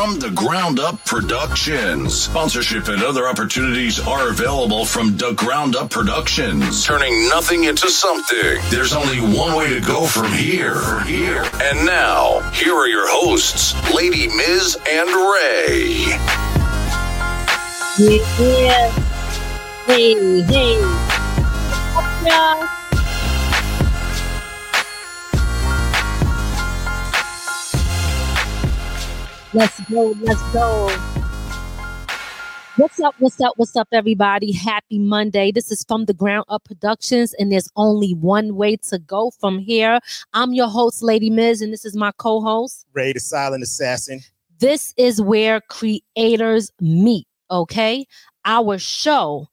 From the Ground Up Productions. Sponsorship and other opportunities are available from the Ground Up Productions. Turning nothing into something. There's only one way to go from here. Here. And now, here are your hosts, Lady Miz and Ray. Yeah, yeah. Hey, hey. Up, Let's go, let's go. What's up, what's up, what's up, everybody? Happy Monday. This is from the Ground Up Productions, and there's only one way to go from here. I'm your host, Lady Miz, and this is my co host. Ray the Silent Assassin. this is where creators meet okay our show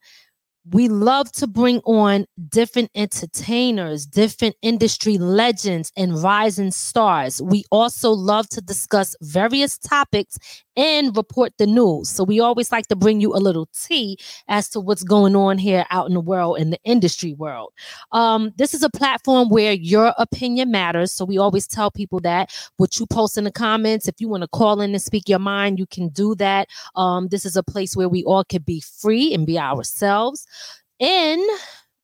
we love to bring on different entertainers, different industry legends, and rising stars. We also love to discuss various topics and report the news. So, we always like to bring you a little tea as to what's going on here out in the world, in the industry world. Um, this is a platform where your opinion matters. So, we always tell people that what you post in the comments, if you want to call in and speak your mind, you can do that. Um, this is a place where we all can be free and be ourselves. And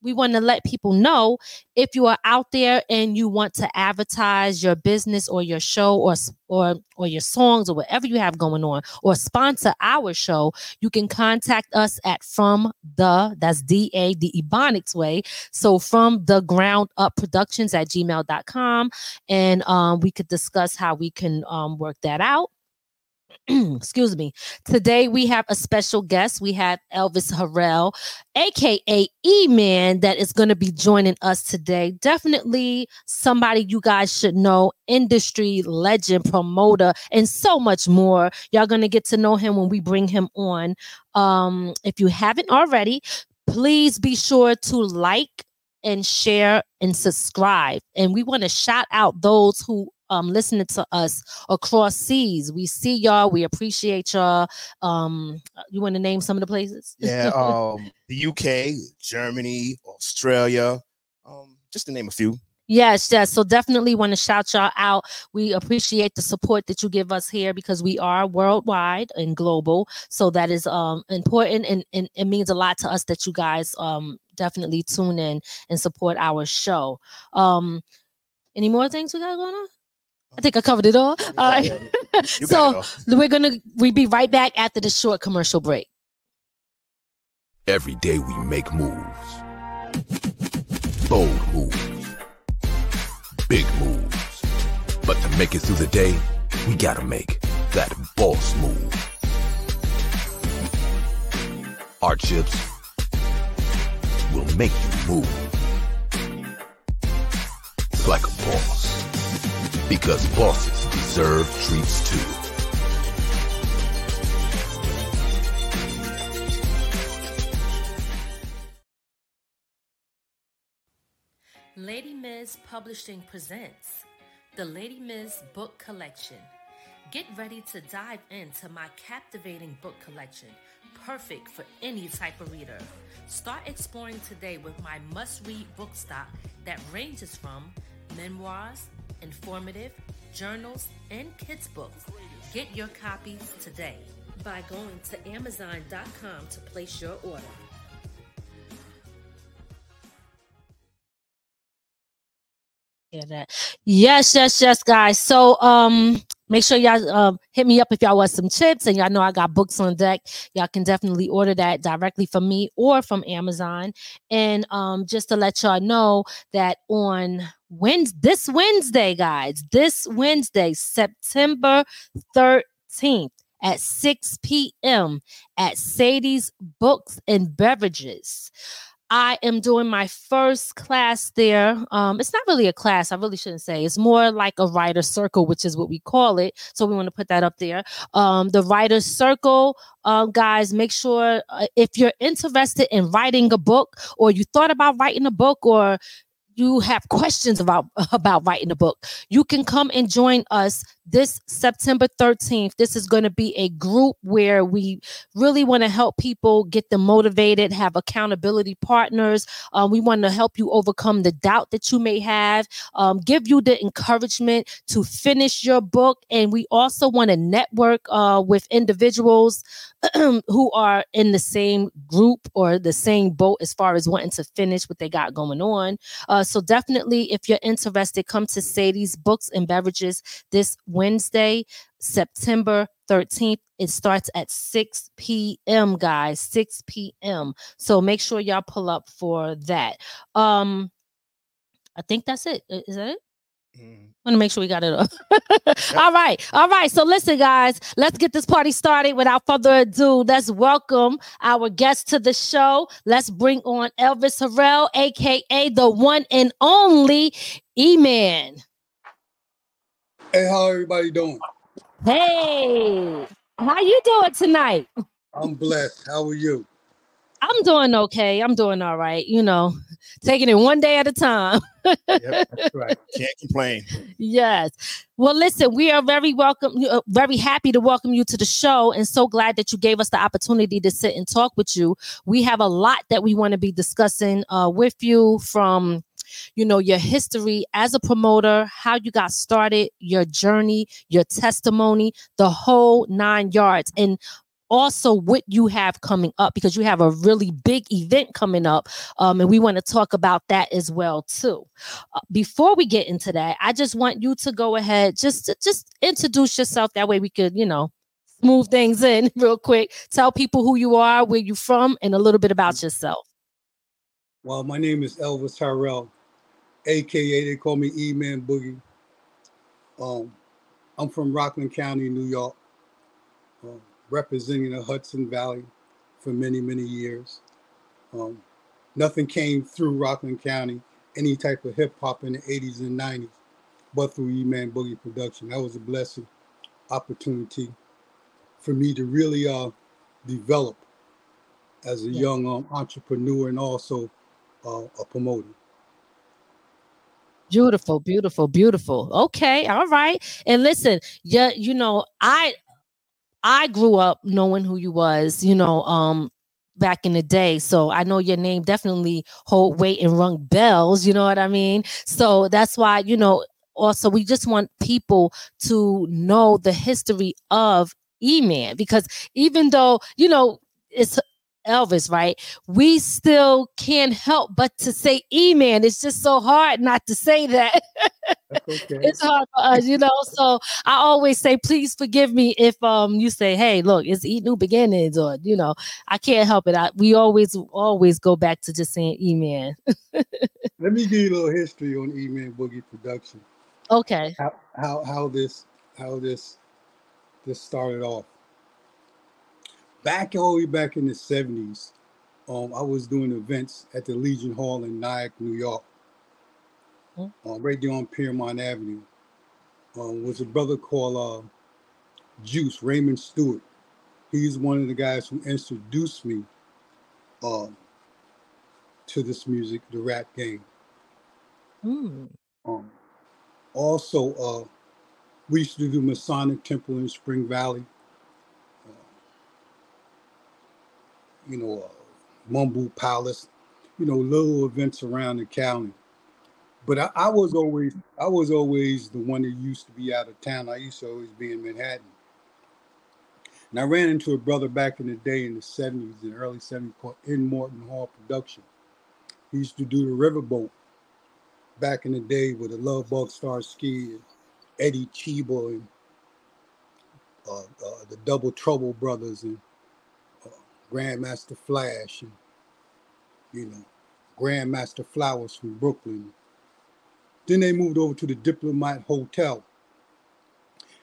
we want to let people know if you are out there and you want to advertise your business or your show or or or your songs or whatever you have going on or sponsor our show, you can contact us at from the that's D A the Ebonics way. So from the ground up productions at gmail.com and um, we could discuss how we can um, work that out. excuse me. Today we have a special guest. We have Elvis Harrell, aka E Man, that is going to be joining us today. Definitely somebody you guys should know, industry legend, promoter, and so much more. Y'all going to get to know him when we bring him on. Um, if you haven't already, please be sure to like and share and subscribe. And we want to shout out those who um listening to us across seas. We see y'all. We appreciate y'all. Um, you want to name some of the places? Yeah, um, the UK, Germany, Australia, um, just to name a few. Yes, yes. So definitely want to shout y'all out. We appreciate the support that you give us here because we are worldwide and global. So that is um important and, and it means a lot to us that you guys um definitely tune in and support our show. Um any more things we got going on? I think I covered it all. All right. You so got it all. we're gonna we be right back after the short commercial break. Every day we make moves. Bold moves. Big moves. But to make it through the day, we gotta make that boss move. Our chips will make you move. Like a boss. Because bosses deserve treats too. Lady Miz Publishing presents the Lady Miz Book Collection. Get ready to dive into my captivating book collection, perfect for any type of reader. Start exploring today with my must read book stock that ranges from memoirs, informative, journals, and kids' books. Get your copies today by going to Amazon.com to place your order. hear that. Yes, yes, yes, guys. So um make sure y'all um hit me up if y'all want some chips and y'all know I got books on deck. Y'all can definitely order that directly from me or from Amazon. And um just to let y'all know that on This Wednesday, guys, this Wednesday, September 13th at 6 p.m. at Sadie's Books and Beverages. I am doing my first class there. Um, it's not really a class, I really shouldn't say. It's more like a writer circle, which is what we call it. So we want to put that up there. Um, the writer's circle, um, guys, make sure uh, if you're interested in writing a book or you thought about writing a book or you have questions about about writing a book. You can come and join us this september 13th this is going to be a group where we really want to help people get them motivated have accountability partners. Um, we want to help you overcome the doubt that you may have um, give you the encouragement to finish your book. And we also want to network uh, with individuals who are in the same group or the same boat as far as wanting to finish what they got going on. Uh, so definitely, if you're interested, come to Sadie's Books and Beverages this Wednesday, September 13th. It starts at 6 p.m., guys. 6 p.m. So make sure y'all pull up for that. Um, I think that's it. Is that it? Mm. Want to make sure we got it up. all right. All right. So listen, guys, let's get this party started. Without further ado, let's welcome our guest to the show. Let's bring on Elvis Harrell, aka the one and only E-Man. Hey, how everybody doing? Hey, how you doing tonight? I'm blessed. How are you? I'm doing okay. I'm doing all right. You know, taking it one day at a time. yep, that's right. Can't complain. Yes. Well, listen, we are very welcome, uh, very happy to welcome you to the show, and so glad that you gave us the opportunity to sit and talk with you. We have a lot that we want to be discussing uh, with you from you know, your history as a promoter, how you got started, your journey, your testimony, the whole nine yards. And also what you have coming up because you have a really big event coming up um, and we want to talk about that as well too. Uh, before we get into that i just want you to go ahead just just introduce yourself that way we could you know move things in real quick. Tell people who you are where you're from and a little bit about yourself. Well my name is elvis harrell aka they call me e-man boogie. Um, i'm from rockland county new york. Um, representing the Hudson Valley for many, many years. Um, nothing came through Rockland County, any type of hip hop in the 80s and 90s, but through E-Man Boogie production. That was a blessing opportunity for me to really uh, develop as a yeah. young um, entrepreneur and also uh, a promoter. Beautiful, beautiful, beautiful. Okay, all right. And listen, yeah, you know, I I grew up knowing who you was, you know, um, back in the day. So I know your name definitely hold weight and rung bells, you know what I mean? So that's why, you know, also we just want people to know the history of E-Man because even though, you know, it's Elvis, right? We still can't help but to say E-Man. It's just so hard not to say that. Okay. it's hard for us, you know. So I always say, please forgive me if um you say, hey, look, it's E New Beginnings, or you know, I can't help it. I, we always always go back to just saying E-Man. Let me give you a little history on E-Man Boogie production. Okay. How, how how this how this this started off back all the way back in the 70s, um, I was doing events at the Legion Hall in Nyack, New York, uh, right there on Piermont Avenue. Um, was a brother called uh, Juice, Raymond Stewart. He's one of the guys who introduced me uh, to this music, the rap game. Mm. Um, also, uh, we used to do Masonic Temple in Spring Valley. You know, uh, Mumble Palace, you know, little events around the county. But I, I, was always I was always the one that used to be out of town. I used to always be in Manhattan. And I ran into a brother back in the day in the 70s, in early 70s, called In Morton Hall Production. He used to do the riverboat back in the day with the Love Bug Starski and Eddie Cheeba and uh, uh, the Double Trouble brothers and Grandmaster Flash and you know Grandmaster Flowers from Brooklyn. Then they moved over to the Diplomat Hotel.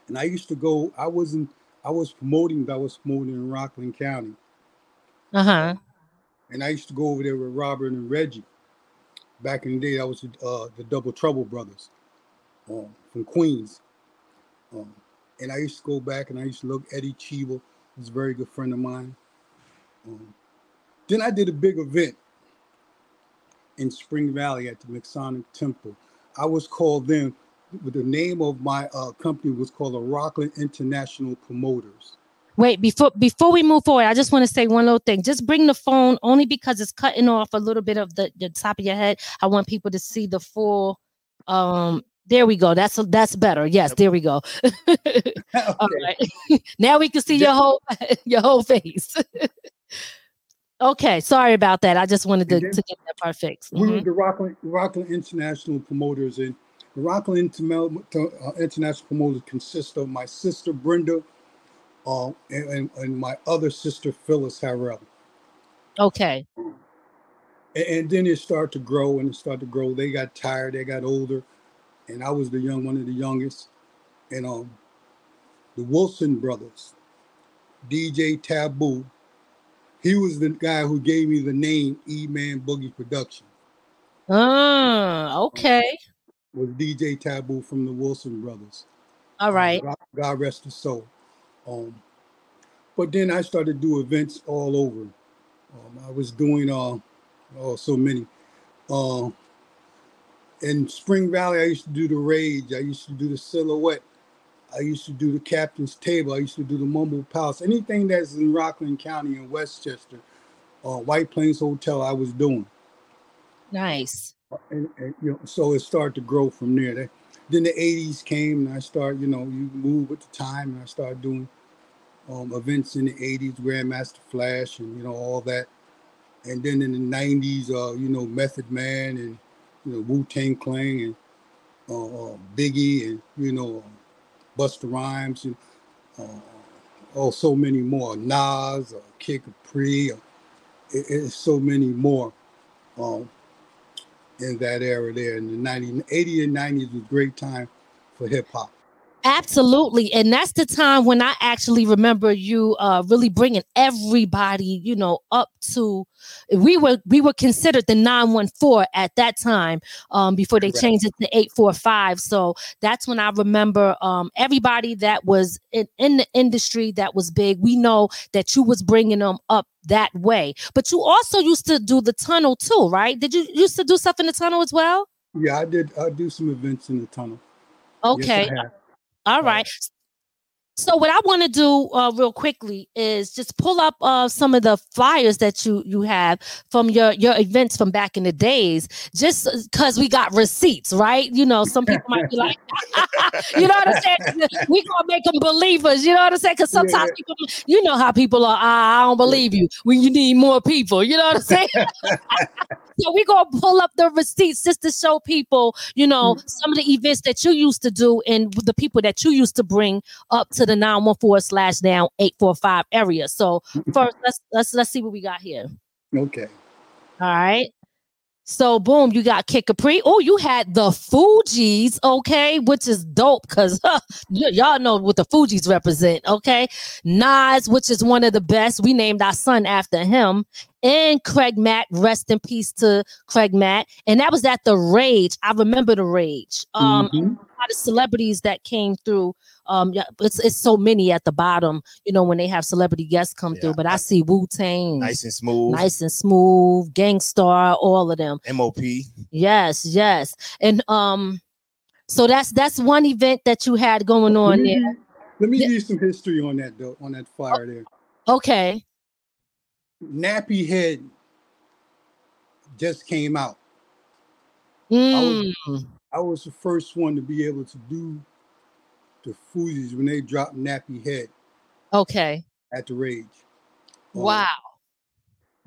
And I used to go, I wasn't, I was promoting, I was promoting in Rockland County. Uh-huh. and I used to go over there with Robert and Reggie. Back in the day, I was uh, the Double Trouble brothers um, from Queens. Um, and I used to go back and I used to look Eddie Cheeba, who's a very good friend of mine. Um, then I did a big event in Spring Valley at the Masonic Temple. I was called then, but the name of my uh, company was called the Rockland International Promoters. Wait, before before we move forward, I just want to say one little thing. Just bring the phone only because it's cutting off a little bit of the, the top of your head. I want people to see the full um there we go. That's that's better. Yes, there we go. All right. now we can see your whole your whole face. Okay, sorry about that. I just wanted to, to get that part fixed. We mm-hmm. were the Rockland Rockland International Promoters, and the Rockland uh, International Promoters consist of my sister Brenda, uh, and, and, and, my other sister Phyllis Harrell. Okay. And, and then it started to grow, and it started to grow. They got tired. They got older and I was the young one of the youngest. And um, the Wilson brothers, DJ Taboo, he was the guy who gave me the name E Man Boogie Production. Ah, okay. Was DJ Taboo from the Wilson brothers. All right. God, God rest his soul. Um, but then I started to do events all over. Um, I was doing uh, oh so many. Uh, in Spring Valley, I used to do the Rage. I used to do the Silhouette. I used to do the Captain's Table. I used to do the Mumble Palace. Anything that's in Rockland County and Westchester, uh, White Plains Hotel, I was doing. Nice. And, and, you know, so it started to grow from there. Then the '80s came, and I started, you know, you move with the time, and I started doing um, events in the '80s, Grandmaster Flash, and you know all that. And then in the '90s, uh, you know, Method Man and you know, Wu Tang Clan and uh, uh, Biggie and you know, Busta Rhymes and uh, oh, so many more. Nas, uh, Kid Capri, uh, it, it's so many more um, in that era there. In the 90, 80 and 90s was a great time for hip hop. Absolutely. And that's the time when I actually remember you uh really bringing everybody, you know, up to we were we were considered the 914 at that time um before they changed it to 845. So that's when I remember um everybody that was in, in the industry that was big. We know that you was bringing them up that way. But you also used to do the tunnel too, right? Did you used to do stuff in the tunnel as well? Yeah, I did. I do some events in the tunnel. Okay. Yes, all right. So what I want to do uh, real quickly is just pull up uh, some of the flyers that you you have from your your events from back in the days, just because we got receipts, right? You know, some people might be like, you know what I'm saying? We gonna make them believers, you know what I'm saying? Because sometimes yeah. people, you know how people are. Ah, I don't believe you when you need more people. You know what I'm saying? so we gonna pull up the receipts just to show people, you know, mm-hmm. some of the events that you used to do and the people that you used to bring up to the 914 slash down 845 area. So first let's let's let's see what we got here. Okay. All right. So boom, you got Kid Capri. Oh, you had the Fugees, okay, which is dope because huh, y- y'all know what the Fugees represent, okay. Nas, which is one of the best. We named our son after him. And Craig Mack, rest in peace to Craig Mack. And that was at the Rage. I remember the Rage. Um, mm-hmm. a lot of celebrities that came through um, yeah, it's it's so many at the bottom, you know, when they have celebrity guests come yeah. through. But I see Wu Tang, nice and smooth, nice and smooth, Gang Starr, all of them. MOP. Yes, yes, and um, so that's that's one event that you had going on let me, there. Let me give you some history on that though, on that fire there. Okay. Nappy Head just came out. Mm. I, was, hmm. I was the first one to be able to do the Fugees when they dropped Nappy Head. Okay. At the Rage. Um, wow.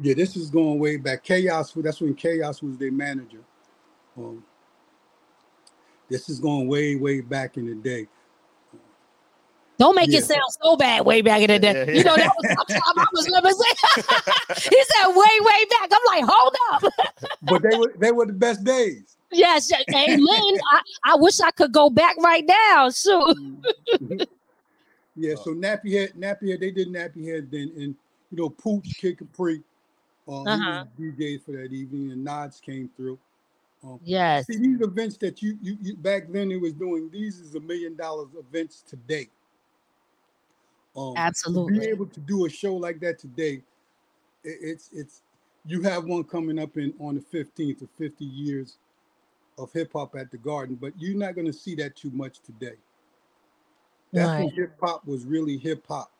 yeah, this is going way back. Chaos, that's when Chaos was their manager. Um, this is going way, way back in the day. Don't make yeah. it sound so bad way back in the day. You know, that was I was never say. he said way, way back. I'm like, hold up. but they were they were the best days. Yes, amen. I, I wish I could go back right now. Sure. Mm-hmm. yeah, so nappy head, nappy head, they did nappy head then, and you know, Pooch, Kid Capri, Um, Uh-huh. He was for that evening, and Nods came through. Um, Yes. See these events that you, you you back then it was doing. These is a million dollars events today. Um, To Absolutely. be able to do a show like that today, it, it's it's you have one coming up in on the fifteenth of fifty years of hip hop at the Garden, but you're not going to see that too much today. That's when hip hop was really hip hop.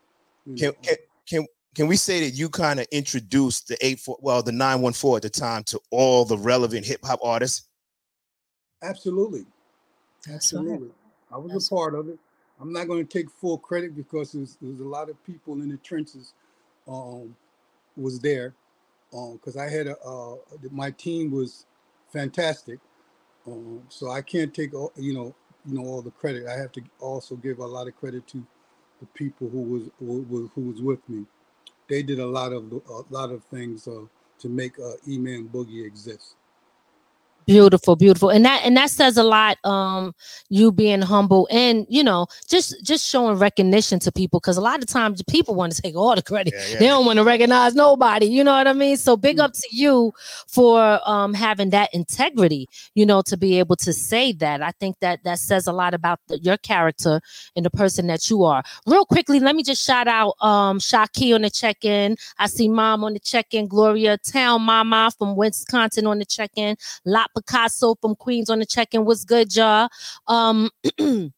Can can can can we say that you kind of introduced the eight four well the nine one four at the time to all the relevant hip hop artists? Absolutely. That's. Absolutely. I was That's a part of it. I'm not going to take full credit because there's, there's a lot of people in the trenches um, was there because I had a my team was fantastic. Um, so I can't take all, you know you know all the credit. I have to also give a lot of credit to the people who was who who was with me. They did a lot of a lot of things uh, to make uh, E-Man Boogie exist. Beautiful, beautiful. And that and that says a lot um you being humble and you know just just showing recognition to people because a lot of times people want to take all the credit. Yeah, They don't want to recognize nobody, you know what I mean? So big up to you for um having that integrity, you know, to be able to say that. I think that that says a lot about the, your character and the person that you are. Real quickly, let me just shout out um Shaki on the check-in. I see mom on the check-in, Gloria Town Mama from Wisconsin on the check-in. Picasso from Queens on the check-in. What's good, y'all? Um,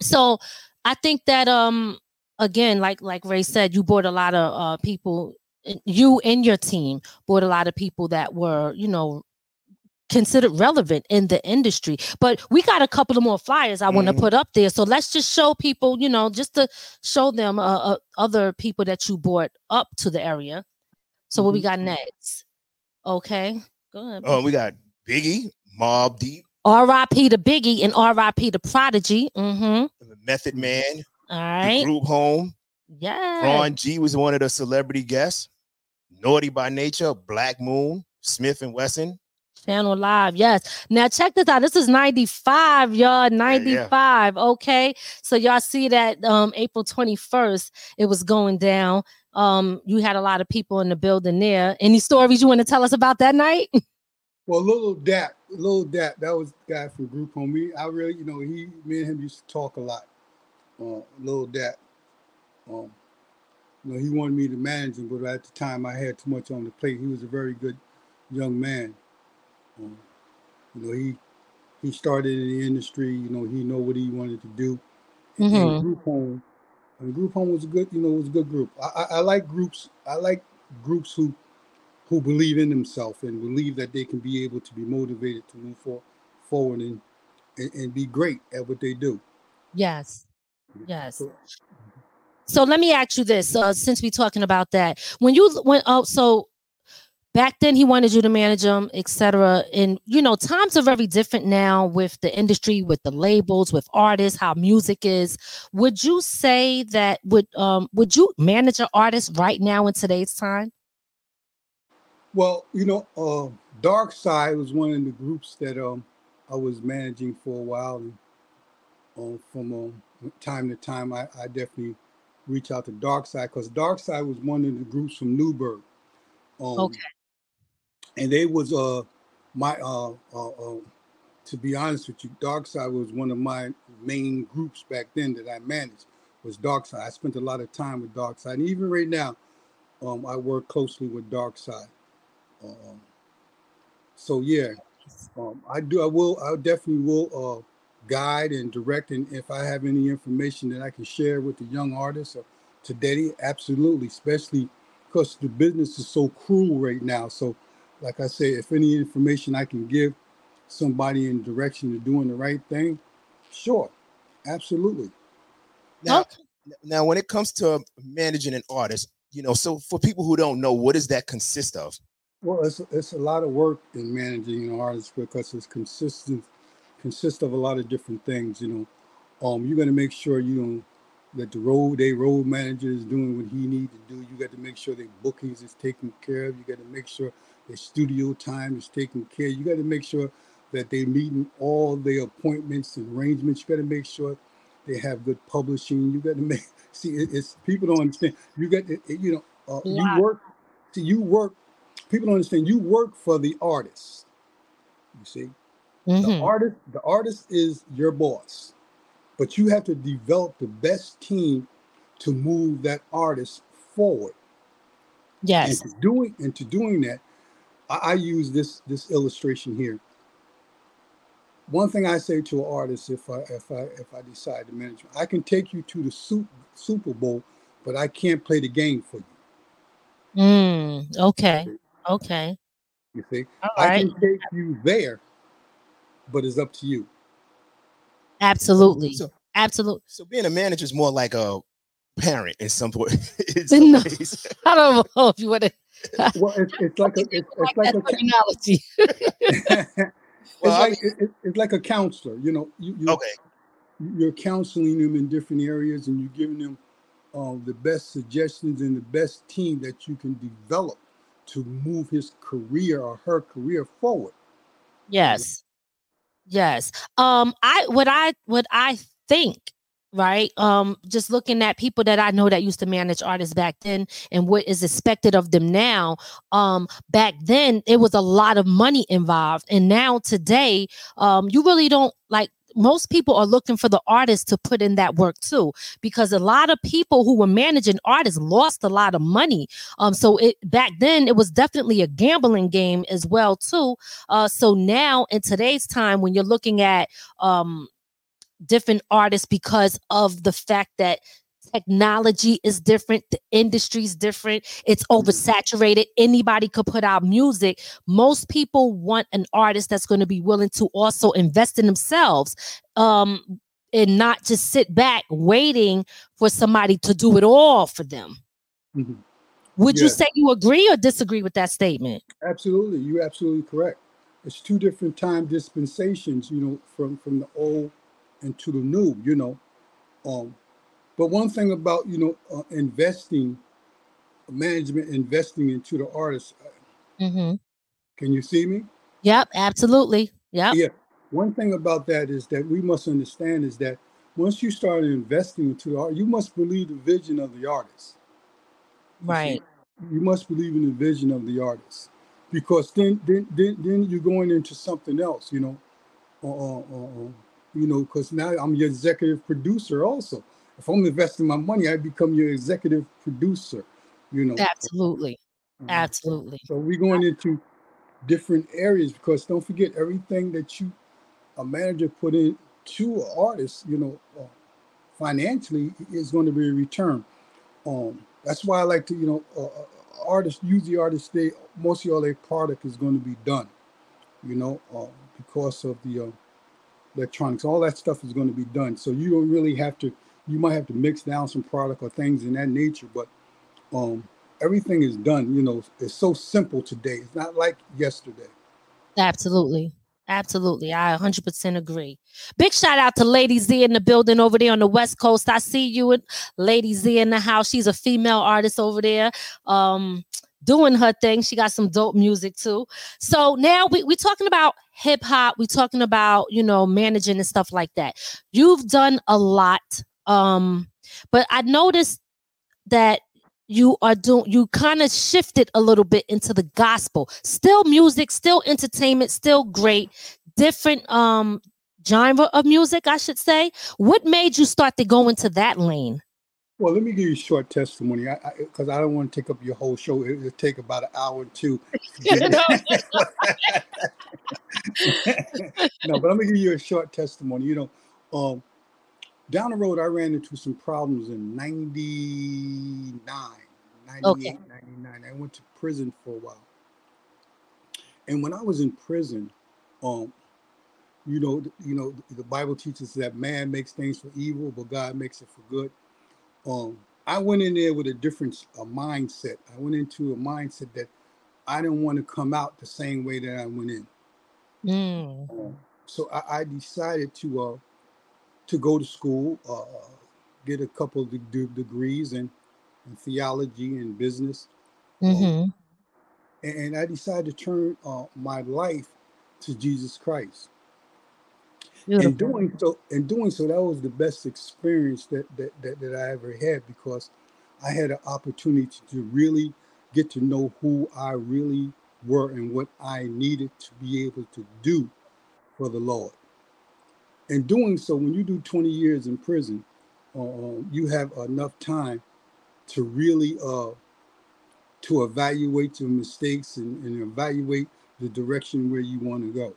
so I think that um again, like like Ray said, you brought a lot of uh people. You and your team brought a lot of people that were, you know, considered relevant in the industry. But we got a couple of more flyers I want to Mhm. put up there. So let's just show people, you know, just to show them uh, uh, other people that you brought up to the area. So what we Mhm. got next? Okay, go ahead. Oh, we got Biggie, Mobb Deep, R.I.P. to Biggie and R.I.P. to Prodigy. Mm-hmm. the Method Man, All right. Group Home. Yeah. Ron G was one of the celebrity guests. Naughty by Nature, Black Moon, Smif-N-Wessun. Channel Live. Yes. Now check this out. This is 95, y'all. 95. Okay. So y'all see that um April 21st, it was going down. Um, you had a lot of people in the building there. Any stories you want to tell us about that night? Well, Little Dap, Little Dap, that was the guy from Group Home. We, I really, you know, he, me and him used to talk a lot. Uh, Little Dap, um, you know, he wanted me to manage him, but at the time I had too much on the plate. He was a very good young man. Um, you know, he he started in the industry. You know, he know what he wanted to do. And Mhm. Group Home, and Group Home was a good, you know, it was a good group. I, I, I like groups. I like groups who who believe in themselves and believe that they can be able to be motivated to move for, forward and, and and be great at what they do. yes. Yes. So, So let me ask you this, uh, since we're talking about that, when you went oh, so back then he wanted you to manage him, etc. And you know, times are very different now with the industry, with the labels, with artists, how music is. Would you say that would um would you manage an artist right now in today's time? Well, you know, uh, Dark Side was one of the groups that um I was managing for a while, and um, from um, time to time, I, I definitely reach out to Dark Side because Dark Side was one of the groups from Newburgh. Um, Okay. and they was uh my uh, uh, uh to be honest with you, Dark Side was one of my main groups back then that I managed was Dark Side. I spent a lot of time with Dark Side, and even right now, um, I work closely with Dark Side. Um, so yeah, um, I do. I will. I definitely will uh, guide and direct, and if I have any information that I can share with the young artists or today, absolutely, especially because the business is so cruel right now. So, like I say, if any information I can give somebody in direction to doing the right thing, sure, absolutely. Now, now when it comes to managing an artist, you know, so for people who don't know, what does that consist of? Well, it's it's a lot of work in managing an artist because it's consistent consists of a lot of different things. You know, um, you got to make sure you know that the road they road manager is doing what he need to do. You got to make sure their bookings is taken care of. You got to make sure their studio time is taken care. of. You got to make sure that they meeting all their appointments and arrangements. You got to make sure they have good publishing. You got to make see it, it's people don't understand. You got to, you know uh, you work. See, you work people don't understand. You work for the artist. You see, the Mhm. artist, the artist is your boss, but you have to develop the best team to move that artist forward. Yes. And to doing and to doing that, I, I use this this illustration here. One thing I say to an artist, if I if I if I decide to manage, I can take you to the Sup- Super Bowl, but I can't play the game for you. Mm, okay. Okay. You see, All I right. can take you there, but it's up to you. Absolutely. So, Absolutely. so being a manager is more like a parent in some way. in some No. ways. I don't know if you want to Well, it's, it's like a it's, it's like a ca- terminology. it's Well, I like it, it- it's like a counselor. You know, you, you Okay. you're counseling them in different areas and you're giving them uh, the best suggestions and the best team that you can develop to move his career or her career forward. Yes. Yes. Um I what I what I think right um just looking at people that I know that used to manage artists back then and what is expected of them now um back then it was a lot of money involved and now today um you really don't like most people are looking for the artists to put in that work too because a lot of people who were managing artists lost a lot of money. Um so it back then it was definitely a gambling game as well too. Uh, so now in today's time, when you're looking at um, different artists because of the fact that technology is different, the industry is different, it's oversaturated. Anybody could put out music. Most people want an artist that's going to be willing to also invest in themselves. Um, and not just sit back waiting for somebody to do it all for them. Mhm. Would you say you agree or disagree with that statement? Absolutely, you're absolutely correct. It's two different time dispensations, you know, from from the old and to the new, you know. Um, but one thing about you know uh, investing, management investing into the artist. uh, Mm-hmm. Can you see me? Yep, absolutely. Yep. Yeah. One thing about that is that we must understand is that once you start investing into the art, you must believe the vision of the artist. Right. You must believe in the vision of the artist, because then then then, then you're going into something else. You know, uh, uh, uh, uh, you know, because now I'm your executive producer also. If I'm investing my money, I become your executive producer. You know. Absolutely. Mhm. Absolutely. So we're going into different areas because don't forget everything that you a manager put in to an artist, you know, uh, financially is going to be a return. Um, that's why I like to, you know, uh, uh, artists use the artist They most of all their product is going to be done, you know, uh, because of the uh, electronics. All that stuff is going to be done. So you don't really have to. You might have to mix down some product or things in that nature, but um, everything is done. You know, it's so simple today. It's not like yesterday. Absolutely. Absolutely. I 100% agree. Big shout out to Lady Z in the building over there on the West Coast. I see you and Lady Z in the house. She's a female artist over there. Um doing her thing. She got some dope music too. So now we we talking about hip hop, We're talking about, you know, managing and stuff like that. You've done a lot. Um but I noticed that you are doing you kind of shifted a little bit into the gospel still music still entertainment still great different um genre of music i should say what made you start to go into that lane Well, let me give you a short testimony, because I, because I, don't want to take up your whole show. It, will take about an hour or two. no, but i'm gonna give you a short testimony. You know, um, down the road, I ran into some problems in 99, 98, Okay. 99. I went to prison for a while. And when I was in prison, um, you know, you know, the Bible teaches that man makes things for evil, but God makes it for good. Um, I went in there with a different a mindset. I went into a mindset that I didn't want to come out the same way that I went in. Mm, Um, so I, I decided to uh, to go to school, uh, get a couple of de- de- degrees in, in theology and business, mhm. and, and I decided to turn uh, my life to Jesus Christ. Beautiful. doing so, in doing so, that was the best experience that that, that, that I ever had because I had an opportunity to really get to know who I really were and what I needed to be able to do for the Lord. In doing so, when you do 20 years in prison, uh, uh, you have enough time to really uh, to evaluate your mistakes and, and evaluate the direction where you want to go.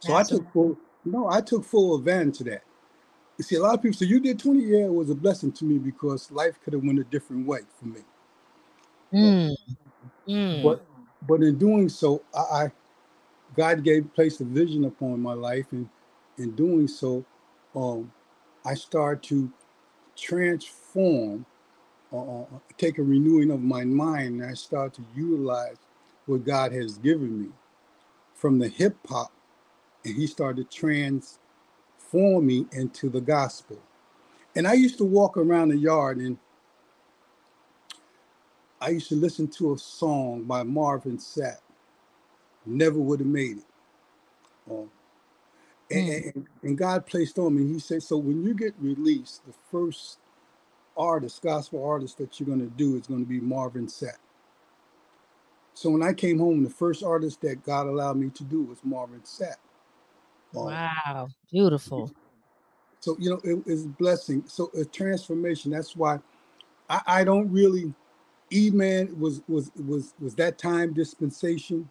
So I took full no, I took full advantage of that. You see, a lot of people say you did 20 years was a blessing to me because life could have went a different way for me. Mm. Mm. But but in doing so, I, I God gave placed a vision upon my life, and in doing so, um, I started to transform, uh, uh, take a renewing of my mind, and I start to utilize what God has given me from the hip hop, and He started to transform me into the gospel. And I used to walk around the yard and I used to listen to a song by Marvin Sapp. Never would have made it. Um, and, Mm. and, and God placed on me. He said, "So when you get released, the first artist, gospel artist that you're going to do is going to be Marvin Sapp." So when I came home, the first artist that God allowed me to do was Marvin Sapp. Um, Wow. Beautiful. So you know, it is a blessing. So a transformation. That's why I, I don't really. E man was was was was that time dispensation.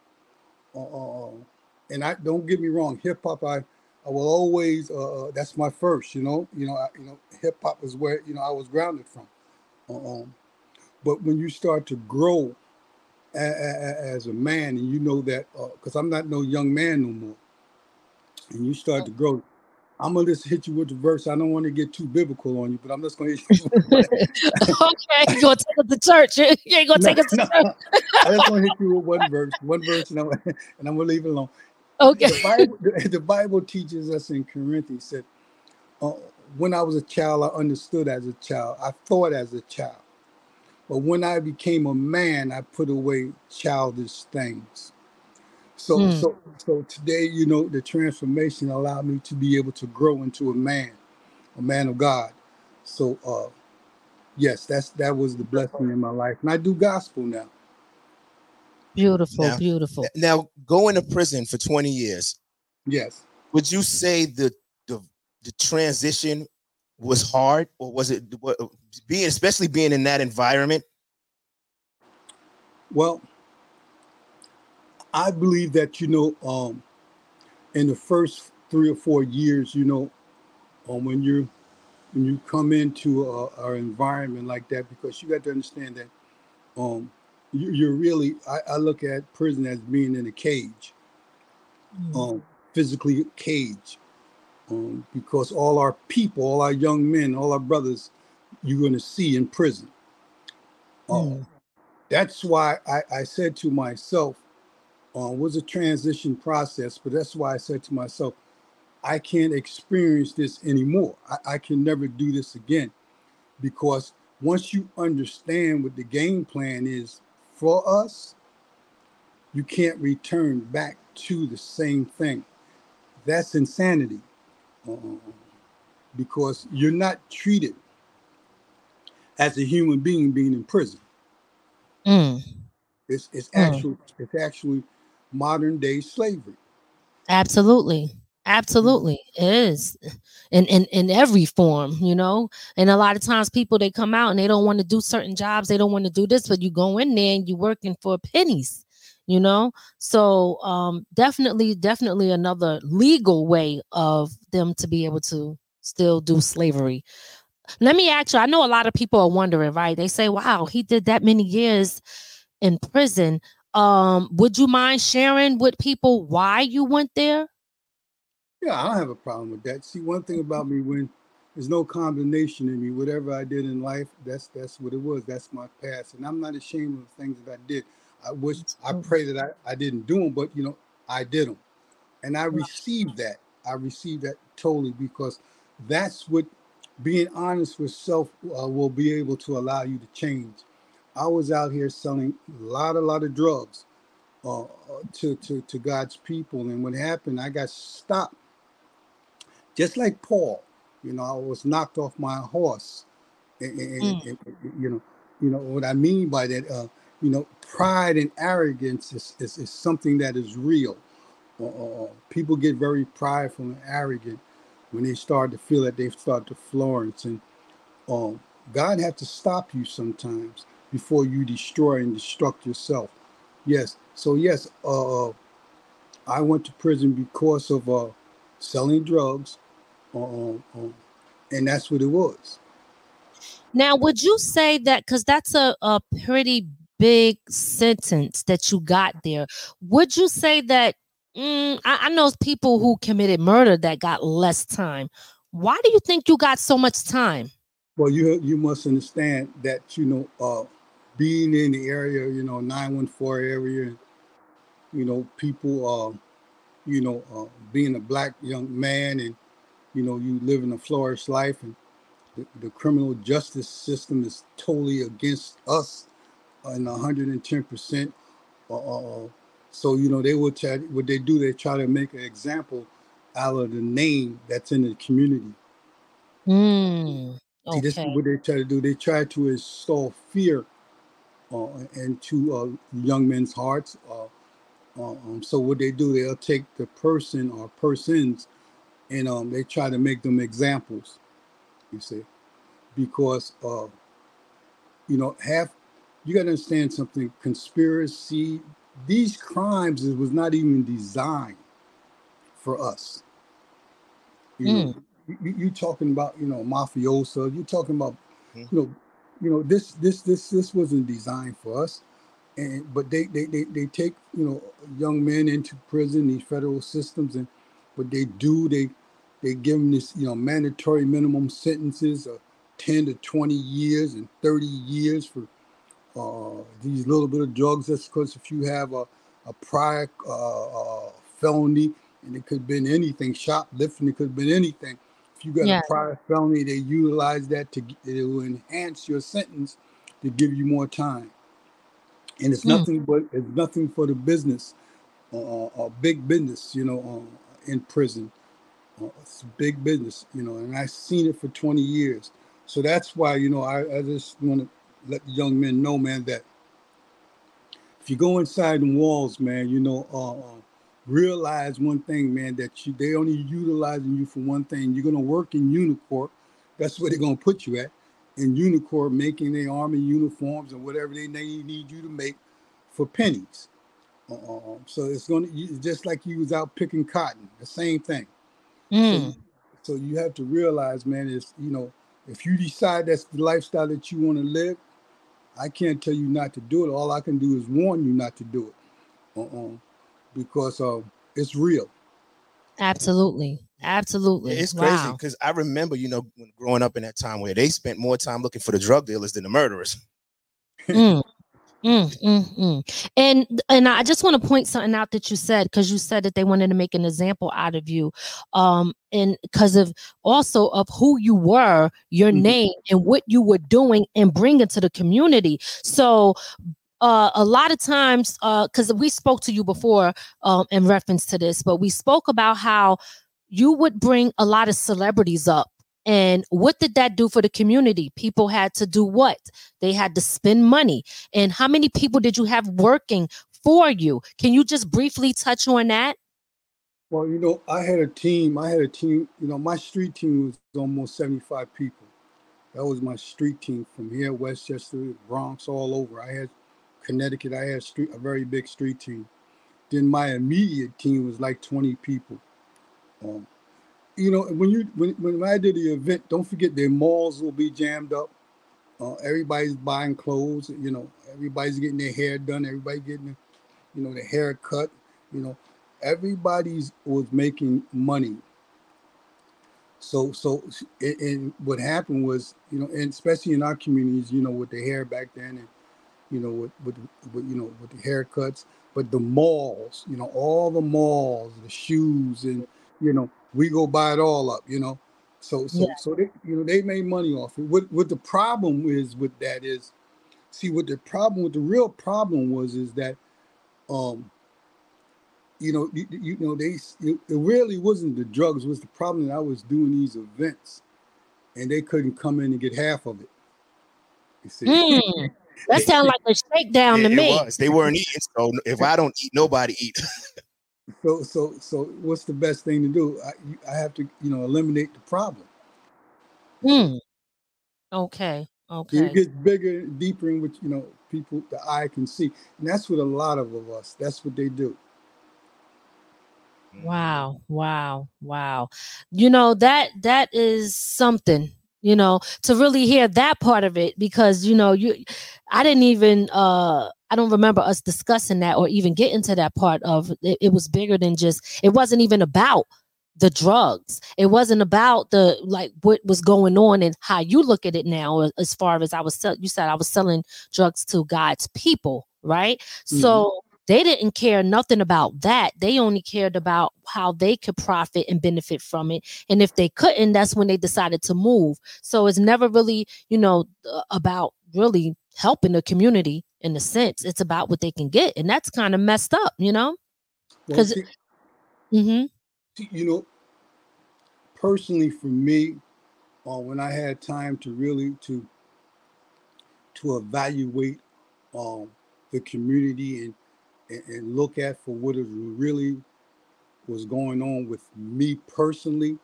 Uh, uh, and I don't get me wrong, hip hop. I I will always. Uh, uh, that's my first. You know. You know. I, you know. Hip hop is where you know I was grounded from. Uh, um, but when you start to grow a, a, as a man, and you know that because I'm not no young man no more, and you start to grow. I'm gonna just hit you with the verse. I don't want to get too biblical on you, but I'm just gonna hit you. With okay, you gonna take us to church? You ain't gonna No, take us to no. church? I just to hit you with one verse, one verse, and I'm, and I'm gonna leave it alone. Okay. The Bible, the, the Bible teaches us in Corinthians said, uh, "When I was a child, I understood as a child. I thought as a child, but when I became a man, I put away childish things." So, Mm. so, so today, you know, the transformation allowed me to be able to grow into a man, a man of God. So, uh, yes, that's that was the blessing in my life, and I do gospel now. Beautiful, Now- beautiful. Now, going to prison for 20 years, Yes. would you say the the, the transition was hard, or was it what- being, especially being in that environment? Well, I believe that you know, um, in the first three or four years, you know, um, when you when you come into a, our environment like that, because you got to understand that um, you, you're really. I, I look at prison as being in a cage, Mm. um, physically a cage, um, because all our people, all our young men, all our brothers, you're going to see in prison. Um, Mm. that's why I, I said to myself, uh, was a transition process, but that's why I said to myself, I can't experience this anymore. I, I can never do this again because once you understand what the game plan is for us, you can't return back to the same thing. That's insanity uh, because you're not treated as a human being being in prison. Mm. It's it's Mm. actually it's actually modern day slavery. Absolutely. Absolutely. It is. In, in in every form, you know. And a lot of times people they come out and they don't want to do certain jobs, they don't want to do this, but you go in there and you're working for pennies, you know. So um definitely, definitely another legal way of them to be able to still do slavery. Let me ask you, I know a lot of people are wondering, right? They say, wow, he did that many years in prison. Um, would you mind sharing with people why you went there? Yeah, I don't have a problem with that. See, one thing about me when there's no condemnation in me, whatever I did in life, that's that's what it was. That's my past, and I'm not ashamed of the things that I did. I wish, I pray that I, I didn't do them, but you know, I did them, and I received that. I received that totally because that's what being honest with self uh, will be able to allow you to change. I was out here selling a lot, a lot of drugs uh, uh, to, to to God's people, and what happened? I got stopped, just like Paul. You know, I was knocked off my horse, and, and- Mm. and- you know, you know what I mean by that. Uh, you know, pride and arrogance is, is, is something that is real. Uh, uh, uh, people get very prideful and arrogant when they start to feel that they start to Florence. And um, God has to stop you sometimes before you destroy and destruct yourself. Yes. So yes, uh, I went to prison because of uh, selling drugs, uh, uh, uh and that's what it was. Now, would you say that because that's a, a pretty big sentence that you got there? Would you say that? Mm, I, I know people who committed murder that got less time. Why do you think you got so much time? Well, you you must understand that you know uh, being in the area, you know, 914 area, you know, people, uh, you know, uh, being a black young man and, you know, you live in a flourish life and the, the criminal justice system is totally against us and 110%. Uh, uh, so, you know, they will try, what they do, they try to make an example out of the name that's in the community. Mm, okay. See, this is what they try to do. They try to install fear uh, into uh, young men's hearts. Uh, uh, um, so what they do, they'll take the person or persons, and um, they try to make them examples. You see, because uh, you know, half you got to understand something. Conspiracy, these crimes, it was not even designed for us. You mm. know, you, you talking about you know mafioso. You talking about mm. you know you know this this this this wasn't designed for us and but they they they, they take you know young men into prison these federal systems and what they do they they give them this you know mandatory minimum sentences of 10 to 20 years and 30 years for uh, these little bit of drugs that's because if you have a, a prior uh, uh, felony and it could have been anything shoplifting it could have been anything If you got yeah. a prior felony, they utilize that to, to enhance your sentence to give you more time. And it's mm. nothing but it's nothing for the business, uh, uh, big business, you know, uh, in prison. Uh, it's big business, you know, and I've seen it for 20 years. So that's why, you know, I, I just want to let the young men know, man, that if you go inside the walls, man, you know, uh, uh realize one thing, man, that you, they only utilizing you for one thing. You're gonna work in Unicor. That's where they're gonna put you at. In Unicor, making their army uniforms and whatever they need you to make for pennies. Um, so it's gonna just like you was out picking cotton, the same thing. Mm. So, so you have to realize, man, is you know, if you decide that's the lifestyle that you want to live, I can't tell you not to do it. All I can do is warn you not to do it. Uh-uh because um, it's real. Absolutely. Absolutely. It's crazy because wow. I remember, you know, growing up in that time where they spent more time looking for the drug dealers than the murderers. Mm. Mm, mm, mm. And and I just want to point something out that you said because you said that they wanted to make an example out of you, um, and because of also of who you were, your mm-hmm. name, and what you were doing and bringing to the community. So uh, a lot of times, because uh, we spoke to you before um, in reference to this, but we spoke about how you would bring a lot of celebrities up. And what did that do for the community? People had to do what? They had to spend money. And how many people did you have working for you? Can you just briefly touch on that? Well, you know, I had a team. I had a team. You know, my street team was almost 75 people. That was my street team from here, Westchester, Bronx, all over. I had Connecticut, I had street, a very big street team. Then my immediate team was like 20 people. Um, you know, when you when, when I did the event, don't forget their malls will be jammed up. Uh, everybody's buying clothes. You know, everybody's getting their hair done. Everybody getting, you know, their hair cut. You know, everybody's was making money. So so and what happened was, you know, and especially in our communities, you know, with the hair back then and you know, with, with, with you know, with the haircuts, but the malls, you know, all the malls, the shoes, and you know, we go buy it all up, you know. So so yeah. so they you know they made money off it. What what the problem is with that is, see what the problem what the real problem was is that, um, you know you, you know they it, it really wasn't the drugs was the problem that I was doing these events, and they couldn't come in and get half of it. You see. Mm. That sounds like a shakedown to It- it me. was. They weren't eating. So if I don't eat, nobody eat. So so so what's the best thing to do? I, you- I have to you know eliminate the problem. Hmm. Okay. It Okay. gets bigger and deeper in which you know people the eye can see, and that's what a lot of, of us. That's what they do. Wow, wow, wow. You know that that is something, you know, to really hear that part of it because you know, you I didn't even uh I don't remember us discussing that or even get into that part of it, it was bigger than just it wasn't even about the drugs. It wasn't about the like what was going on and how you look at it now as far as I was sell- you said I was selling drugs to God's people, right? So they didn't care nothing about that. They only cared about how they could profit and benefit from it. And if they couldn't, that's when they decided to move. So it's never really, you know, uh, about really helping the community in a sense. It's about what they can get. And that's kind of messed up, you know? Because, see- Mm-hmm. you know, personally for me, uh, when I had time to really to to evaluate um, the community and, and and look at for what is really was going on with me personally,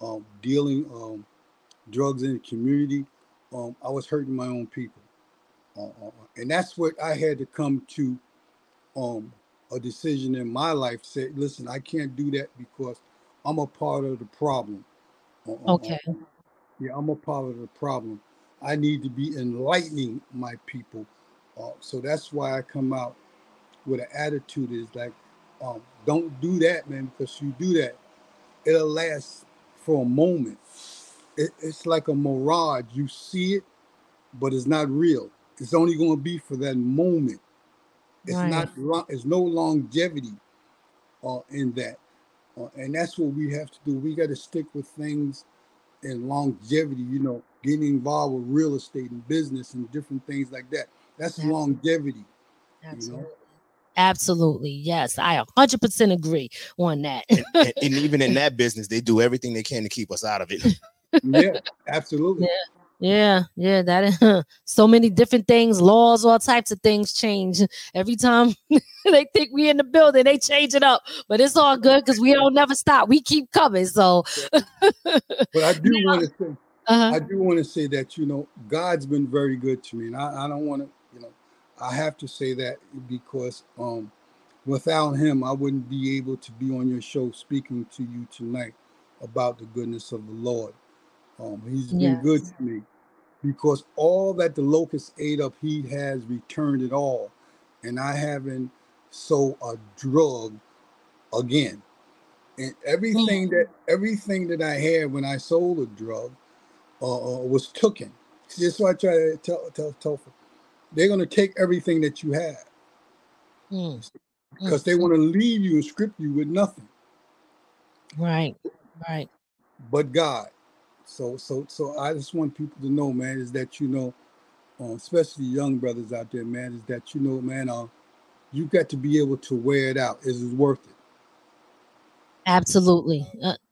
um, dealing um, drugs in the community, um, I was hurting my own people, uh, uh, and that's what I had to come to um, a decision in my life. Said, listen, I can't do that because I'm a part of the problem. Uh, uh, uh, Okay. yeah, I'm a part of the problem. I need to be enlightening my people. Uh, so that's why I come out with an attitude is like, um, don't do that, man, because you do that, it'll last for a moment. It, it's like a mirage. You see it, but it's not real. It's only going to be for that moment. It's Right. not. lo- It's no longevity uh, in that, uh, and that's what we have to do. We got to stick with things and longevity. You know, getting involved with real estate and business and different things like that. That's Absolutely. longevity. Absolutely. Absolutely. Yes. I 100% agree on that. and, and- and even in that business, they do everything they can to keep us out of it. Yeah, absolutely. Yeah, yeah, yeah, that is so many different things, laws, all types of things change every time they think we in the building, they change it up. But it's all good because we don't never stop. We keep coming. So But I do Yeah. want to say, uh I do want to say that you know God's been very good to me, and I, I don't want to, you know, I have to say that because um, without Him, I wouldn't be able to be on your show speaking to you tonight about the goodness of the Lord. Um, he's been good to me because all that the locust ate up, He has returned it all, and I haven't sold a drug again. And everything that everything that I had when I sold a drug uh, uh, was taken. That's why I try to tell tell Topher. They're gonna take everything that you have mm, because they want to leave you and script you with nothing right, right. but God. So so so I just want people to know, man, is that you know, uh, especially young brothers out there, man, is that you know, man, uh, you got to be able to wear it out. Is it worth it? Absolutely. Uh, th-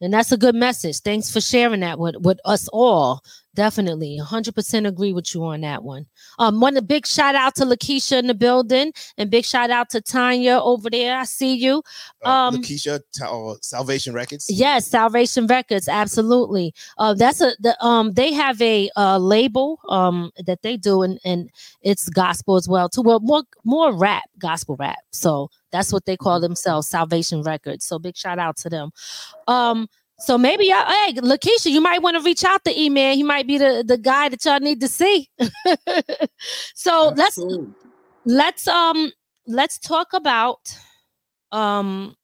and that's a good message. Thanks for sharing that with, with us all. Definitely. 100% agree with you on that one. Um, one a big shout out to Lakeisha in the building and big shout out to Tanya over there. I see you. Uh, Um, Lakeisha, Ta- uh, Salvation Records. Yes, Salvation Records, absolutely. Uh, that's a the um they have a uh label um that they do and and it's gospel as well too. Well, more more rap, gospel rap. So that's what they call themselves, Salvation Records. So big shout out to them. Um, so maybe y'all, hey, Lakeisha, you might want to reach out to E-Man. He might be the the guy that y'all need to see. so let's Absolutely. let's um let's talk about um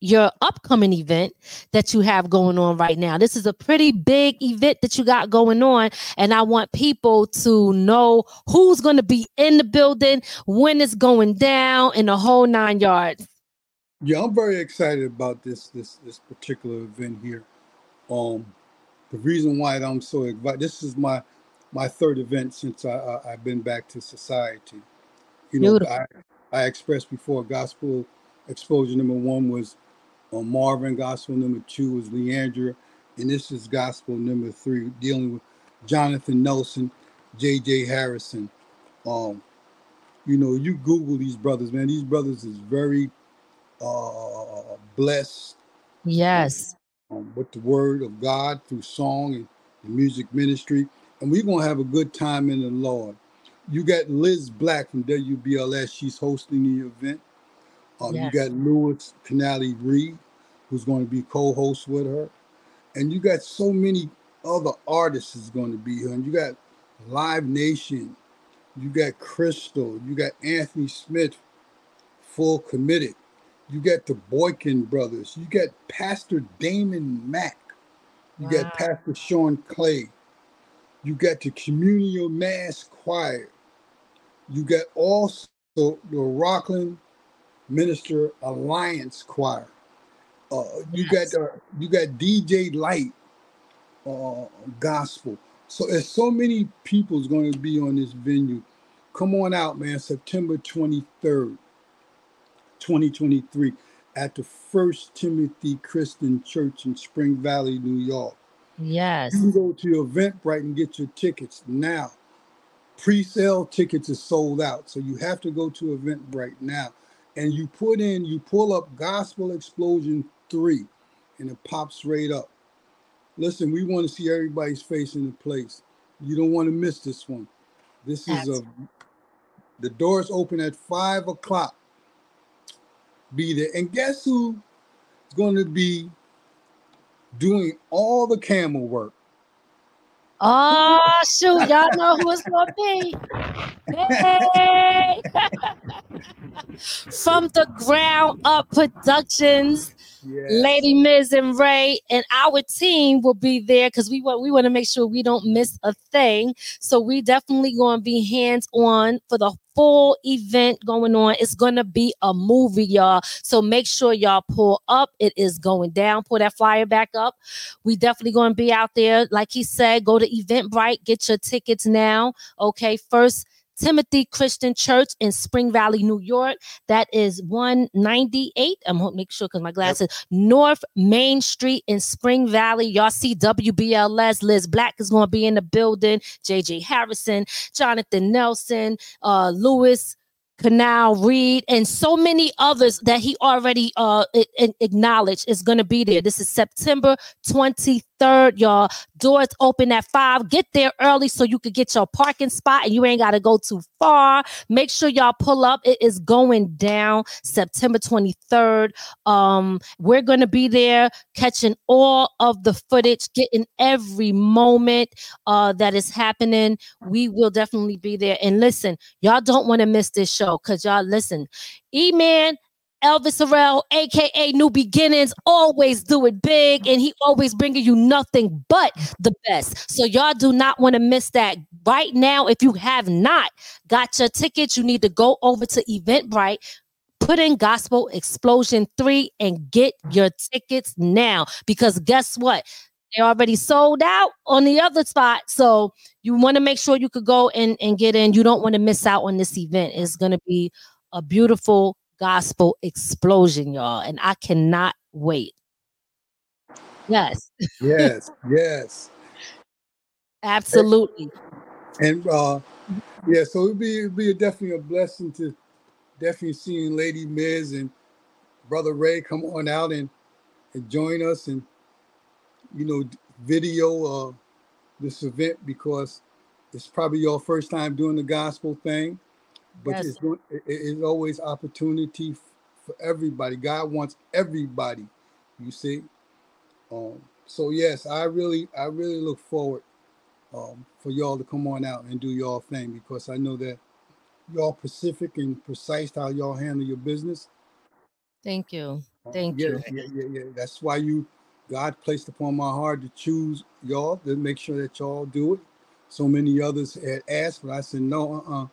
your upcoming event that you have going on right now. This is a pretty big event that you got going on and I want people to know who's going to be in the building, when it's going down and the whole 9 yards. Yeah, I'm very excited about this this this particular event here. Um, the reason why I'm so excited, this is my my third event since I, I I've been back to society. You know, Beautiful. I I expressed before gospel exposure number one was on Marvin, gospel number two was Leandra, and this is gospel number three dealing with Jonathan Nelson, J.J. Hairston. Um, you know, you Google these brothers, man. These brothers is very uh blessed Yes. um, with the word of God through song and the music ministry. And we're going to have a good time in the Lord. You got Liz Black from WBLS. She's hosting the event. Um, Yes. You got Lewis Canali Reed, who's going to be co-host with her. And you got so many other artists is going to be here. And you got Live Nation. You got Crystal. You got Anthony Smith, full committed. You got the Boykin brothers. You got Pastor Damon Mack. You Wow. got Pastor Sean Clay. You got the Communal Mass Choir. You got also the Rockland Minister Alliance Choir. Uh, you Yes. got uh, you got DJ Light uh, Gospel. So there's so many people's going to be on this venue. Come on out, man. September 23rd, 2023, at the First Timothy Christian Church in Spring Valley, New York. Yes. You can go to Eventbrite and get your tickets now. Pre-sale tickets are sold out, so you have to go to Eventbrite now. And you put in, you pull up Gospel Explosion 3, and it pops right up. Listen, we want to see everybody's face in the place. You don't want to miss this one. This is a the doors open at five o'clock. Be there. And guess who is going to be doing all the camel work? Oh shoot, y'all know who it's gonna be. Hey! From the ground up productions, Yeah. Lady Miz and Ray and our team will be there because we want we want to make sure we don't miss a thing. So we definitely going to be hands on for the full event going on. It's going to be a movie, y'all. So make sure y'all pull up. It is going down. Pull that flyer back up. We definitely going to be out there. Like he said, go to Eventbrite, get your tickets now. Okay, first. Timothy Christian Church in Spring Valley, New York. That is 198. I'm gonna make sure because my glasses. North Main Street in Spring Valley. Y'all see WBLS. Liz Black is gonna be in the building. JJ Hairston, Jonathan Nelson, uh, Lewis. Canal Reed and so many others that he already uh acknowledged is going to be there. This is September 23rd, y'all. Doors open at 5. Get there early so you could get your parking spot and you ain't got to go too far. Make sure y'all pull up. It is going down September 23rd. Um we're going to be there catching all of the footage, getting every moment uh that is happening. We will definitely be there. And listen, y'all don't want to miss this show cuz y'all listen. E-Man Elvis Harrell, aka New Beginnings, always do it big, and he always bringing you nothing but the best. So y'all do not want to miss that. Right now, if you have not got your tickets, you need to go over to Eventbrite, put in Gospel Explosion 3, and get your tickets now. Because guess what? They already sold out on the other spot. So you want to make sure you could go and, and get in. You don't want to miss out on this event. It's gonna be a beautiful gospel explosion, y'all. And I cannot wait. Yes, Yes, yes. absolutely. And uh yeah, so it'd be it'd be definitely a blessing to definitely seeing Lady Miz and Brother Ray come on out and, and join us and you know video uh this event because it's probably your first time doing the gospel thing, but Yes. it's going it, it- it's always opportunity for everybody. God wants everybody, you see. Um so yes, I really I really look forward um, for y'all to come on out and do y'all thing because I know that y'all Pacific and precise how y'all handle your business. Thank you. Uh, Thank yeah, you. Yeah, yeah, yeah. That's why you God placed upon my heart to choose y'all to make sure that y'all do it. So many others had asked, but I said no, uh, uh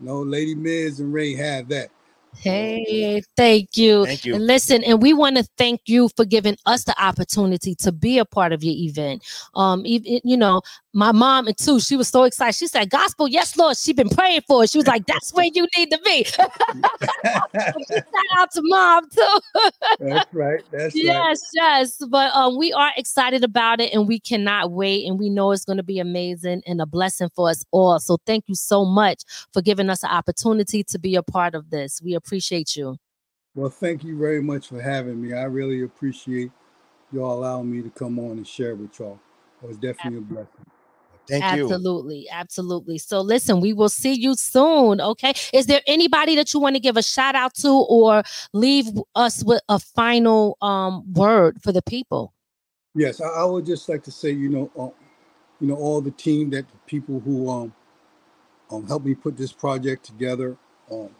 no. Lady Miz and Ray have that. Hey, thank you. Thank you. And listen, and we want to thank you for giving us the opportunity to be a part of your event. Um, even you know, my mom and too, she was so excited. She said, "Gospel, yes, Lord." She been praying for it. She was like, "That's where you need to be." Shout out to mom too. That's right. That's right. yes, yes. But um, we are excited about it, and we cannot wait. And we know it's going to be amazing and a blessing for us all. So thank you so much for giving us an opportunity to be a part of this. We appreciate you. Well, thank you very much for having me. I really appreciate y'all allowing me to come on and share with y'all. It was definitely a blessing. Thank you. absolutely, absolutely. So listen, we will see you soon. Okay. Is there anybody that you want to give a shout out to or leave us with a final um word for the people? Yes, I, I would just like to say, you know, uh, you know, all the team that the people who um, um helped me put this project together. Um,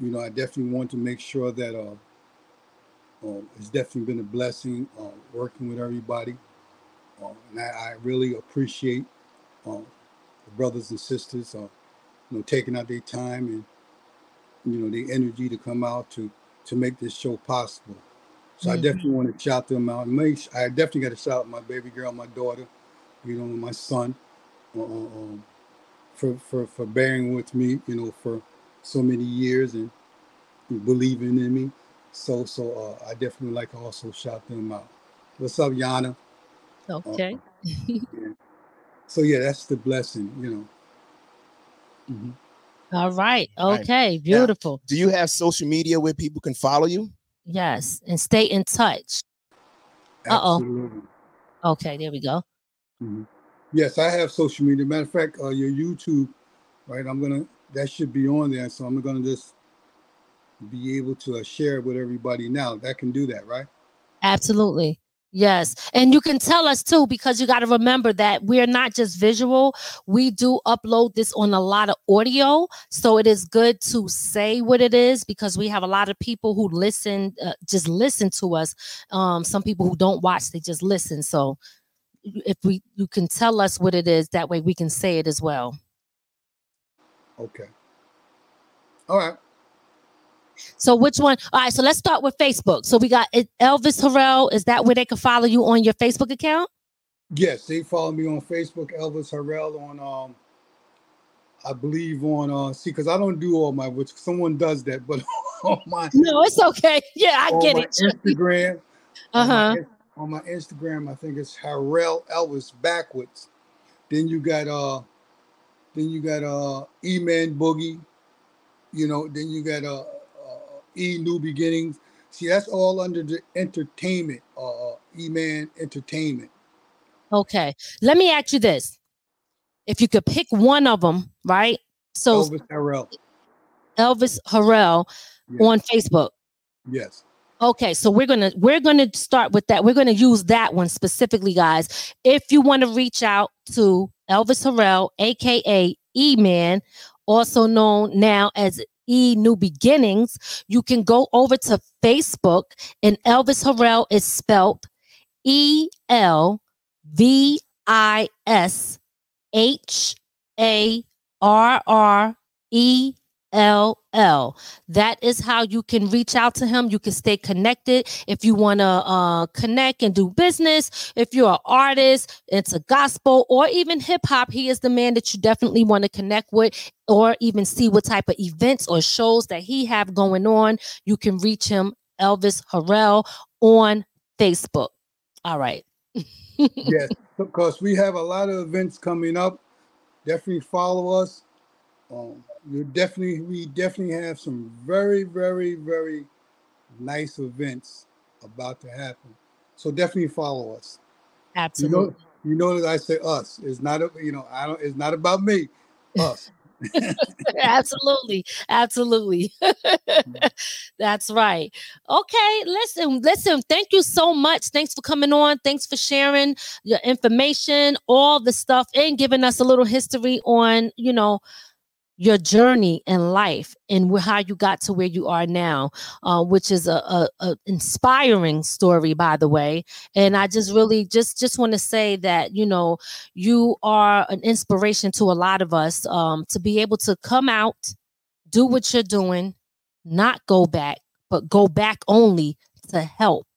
you know, I definitely want to make sure that uh, um, it's definitely been a blessing uh, working with everybody, um, and I, I really appreciate the brothers and sisters, uh, you know, taking out their time and you know the energy to come out to to make this show possible. So I Mhm. definitely want to shout them out. Make, I definitely got to shout out my baby girl, my daughter, you know, my son, uh, uh, um, for for for bearing with me, you know, for so many years and believing in me. So so uh, I definitely like to also shout them out. What's up, Yana? Uh, Okay. yeah. So yeah, that's the blessing, you know. Mhm. All right. Right. Okay. Beautiful. Do you have social media where people can follow you? Yes. And stay in touch. Uh-oh. Absolutely. Okay. There we go. Mhm. Yes, I have social media. Matter of fact, uh, your YouTube, right? I'm gonna that should be on there, so I'm gonna just be able to uh, share it with everybody now. That can do that, right? Absolutely. Yes. And you can tell us too, because you got to remember that we're not just visual. We do upload this on a lot of audio. So it is good to say what it is because we have a lot of people who listen, uh, just listen to us. Um, some people who don't watch, they just listen. So if we, you can tell us what it is, that way we can say it as well. Okay. All right. So which one? All right. So let's start with Facebook. So we got Elvis Harrell. Is that where they can follow you on your Facebook account? Yes, they follow me on Facebook, Elvis Harrell on um I believe on uh see because I don't do all my which someone does that, but on my No, it's okay. Yeah, I get it. Instagram. Uh on my huh. On my Instagram, I think it's Harrell Elvis backwards. Then you got uh then you got uh E Man Boogie, you know, then you got uh, uh E New Beginnings. See, that's all under the entertainment, uh E Man Entertainment. Okay. Let me ask you this. If you could pick one of them, right? So Elvis Harrell. Elvis Harrell Yes. on Facebook. yes. Okay, so we're gonna we're gonna start with that. We're gonna use that one specifically, guys. If you want to reach out to Elvis Harrell, aka E Man, also known now as E New Beginnings, you can go over to Facebook, and Elvis Harrell is spelled E L V I S H A R R E L L. That is how you can reach out to him. You can stay connected if you want to uh, connect and do business. If you're an artist, it's a gospel or even hip hop, he is the man that you definitely want to connect with or even see what type of events or shows that he have going on. You can reach him, Elvis Harrell, on Facebook. All right. yes, because we have a lot of events coming up. Definitely follow us. Um, you definitely, we definitely have some very, very, very nice events about to happen. So definitely follow us. You Absolutely. know, you know that I say us. It's not, a, you know, I don't. It's not about me. Us. absolutely absolutely mm. that's right okay listen listen thank you so much thanks for coming on thanks for sharing your information all the stuff and giving us a little history on you know your journey in life and how you got to where you are now, uh, which is a, a, a inspiring story, by the way. And I just really just just want to say that you know you are an inspiration to a lot of us um, to be able to come out, do what you're doing, not go back, but go back only to help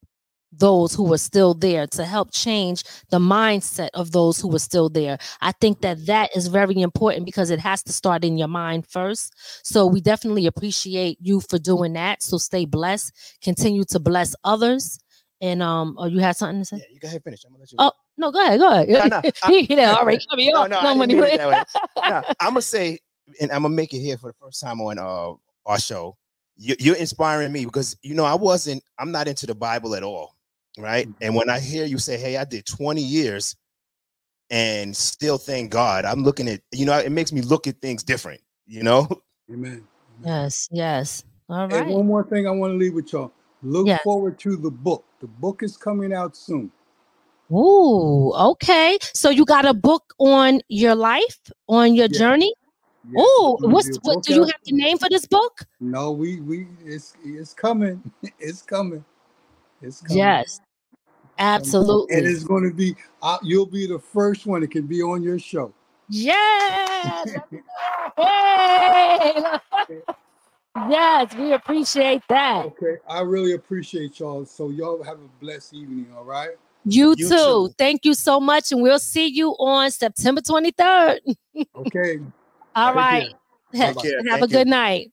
those who were still there to help change the mindset of those who were still there. I think that that is very important because it has to start in your mind first. So we definitely appreciate you for doing that. So stay blessed, continue to bless others. And um, oh, you had something to say? Yeah, you go ahead finish. I'm gonna let you. Oh no, go ahead, go ahead. No, no, I- all right. Come No, no, no money. mean it that way. Nah, I'm gonna say, and I'm gonna make it here for the first time on uh our show. You, you're inspiring me because you know I wasn't. I'm not into the Bible at all, right? Mm-hmm. And when I hear you say, "Hey, I did 20 years," and still thank God, I'm looking at you know it makes me look at things different. You know, Amen. Amen. Yes, yes. All And right. one more thing I want to leave with y'all. Look Yeah. forward to the book. The book is coming out soon. Ooh, okay. So you got a book on your life, on your Yeah. journey? Yes, Ooh, what's what do you have the name for this book? No, we we it's it's coming. It's coming. It's coming. Yes. And Absolutely. it's going to be. Uh, you'll be the first one that can be on your show. Yes. let's go. Hey. yes, we appreciate that. Okay, I really appreciate y'all. So y'all have a blessed evening. All right. You, You too. too. Thank you so much. And we'll see you on September 23rd. Okay. All Take right. care. Ha- Take care. Have Thank a you. good night.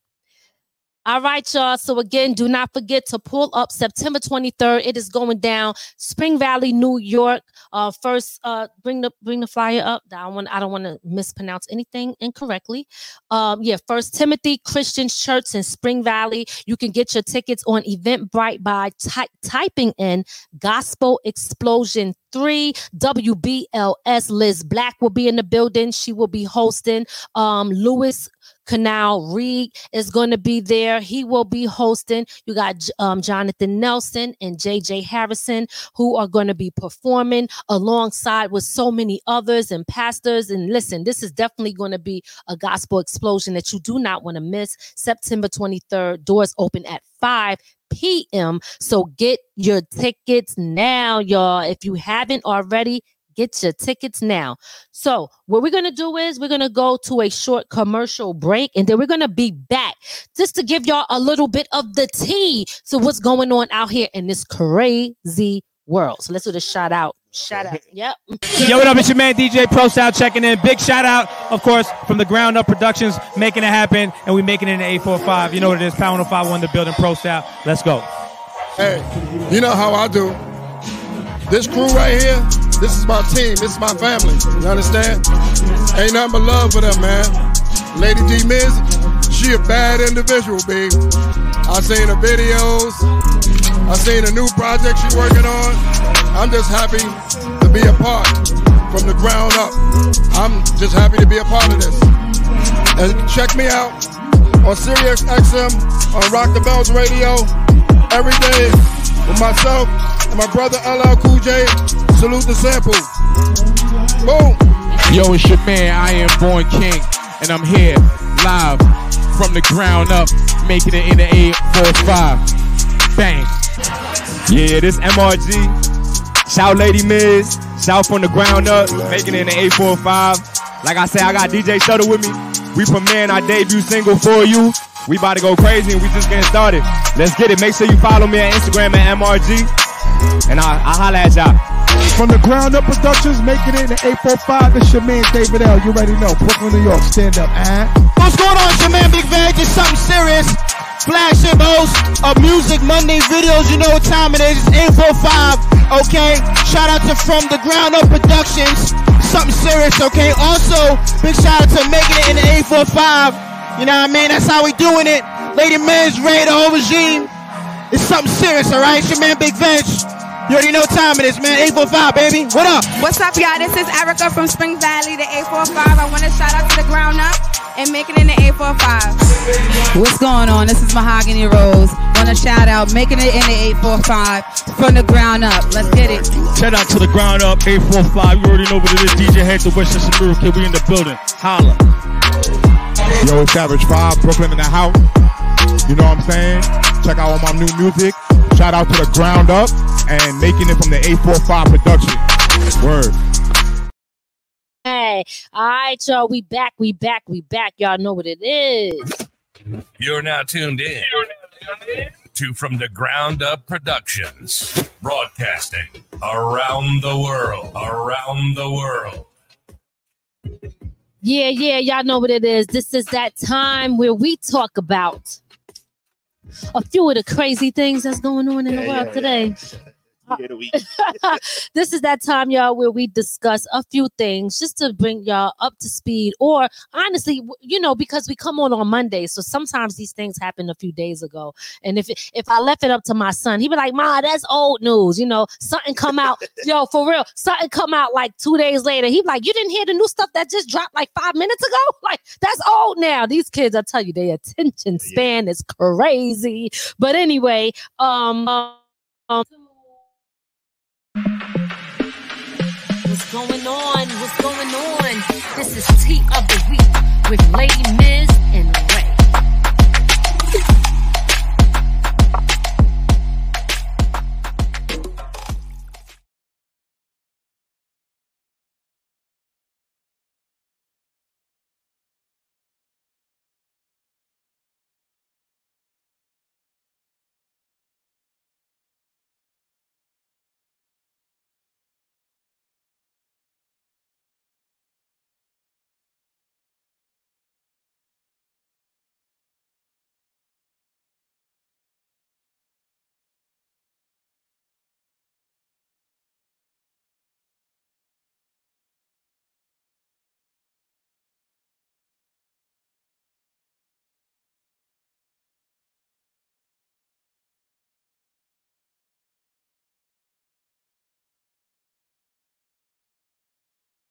All right, y'all. So again, do not forget to pull up September 23rd. It is going down Spring Valley, New York. Uh, first, uh, bring the bring the flyer up. I don't want I don't want to mispronounce anything incorrectly. Um, yeah, First Timothy Christian Church in Spring Valley. You can get your tickets on Eventbrite by ty- typing in Gospel Explosion 3 WBLS. Liz Black will be in the building. She will be hosting. Um, Lewis Canal Reed is going to be there. He will be hosting. You got um, Jonathan Nelson and JJ Hairston who are going to be performing alongside with so many others and pastors. And listen, this is definitely going to be a gospel explosion that you do not want to miss. September 23rd, doors open at 5 p.m. So get your tickets now, y'all. If you haven't already, get your tickets now. So, what we're going to do is we're going to go to a short commercial break and then we're going to be back just to give y'all a little bit of the tea to what's going on out here in this crazy world. So, let's do the shout out. Shout out. Yep. Yo, what up? It's your man DJ Prostyle checking in. Big shout out, of course, from the Ground Up Productions, making it happen, and we making it in the 845. You know what it is, Power 105 the building Prostyle. Let's go. Hey, you know how I do. This crew right here, this is my team, this is my family. You understand? Ain't nothing but love for them, man. Lady D Miz, she a bad individual, babe. I seen her videos. I seen a new project she's working on. I'm just happy to be a part from the ground up. I'm just happy to be a part of this. And check me out on Sirius XM on Rock the Bells Radio every day with myself and my brother LL Cool J. Salute the sample. Boom. Yo, it's your man, I am Born King, and I'm here live from the ground up, making it in the 845. Bang. Yeah, this MRG. Shout Lady Miz. Shout from the ground up, making it in the 845. Like I said, I got DJ Shutter with me. We premiering our debut single for you. We about to go crazy and we just getting started. Let's get it. Make sure you follow me on Instagram at MRG. And I'll, I'll holla at y'all. From the ground up productions, making it in the 845. It's your man David L. You already know. Brooklyn, New York. Stand up. Uh-huh. What's going on? It's your man Big Veg. It's something serious. Flagship host of Music Monday videos. You know what time it is. It's 845. Okay. Shout out to From the Ground Up Productions. Something serious. Okay. Also, big shout out to making it in the 845. You know what I mean? That's how we doing it. Lady Miz, Ray, the whole regime. It's something serious, all right? It's your man Big Veg. You already know what time it is, man. 845, baby. What up? What's up, y'all? This is Erica from Spring Valley, the 845. I want to shout out to the ground up and make it in the 845. What's going on? This is Mahogany Rose. Want to shout out making it in the 845 from the ground up. Let's get it. Shout out to the ground up 845. You already know what it is. DJ Hector, Westchester Miracle Kid. We in the building. Holla. Yo, it's Savage 5, Brooklyn in the house. You know what I'm saying? Check out all my new music. Shout out to the ground up and making it from the 845 production. Word. Hey, all right, y'all. We back. We back. We back. Y'all know what it is. You're now tuned in to From the Ground Up Productions, broadcasting around the world, around the world. Yeah, yeah, y'all know what it is. This is that time where we talk about a few of the crazy things that's going on in the world today. this is that time, y'all, where we discuss a few things just to bring y'all up to speed. Or honestly, you know, because we come on on Monday, so sometimes these things happen a few days ago. And if if I left it up to my son, he'd be like, "Ma, that's old news." You know, something come out, yo, for real, something come out like two days later. He'd be like, "You didn't hear the new stuff that just dropped like five minutes ago? Like that's old now." These kids, I tell you, their attention span is crazy. But anyway, um. um What's going on? What's going on? This is Tea of the Week with Lady Miz and Ray.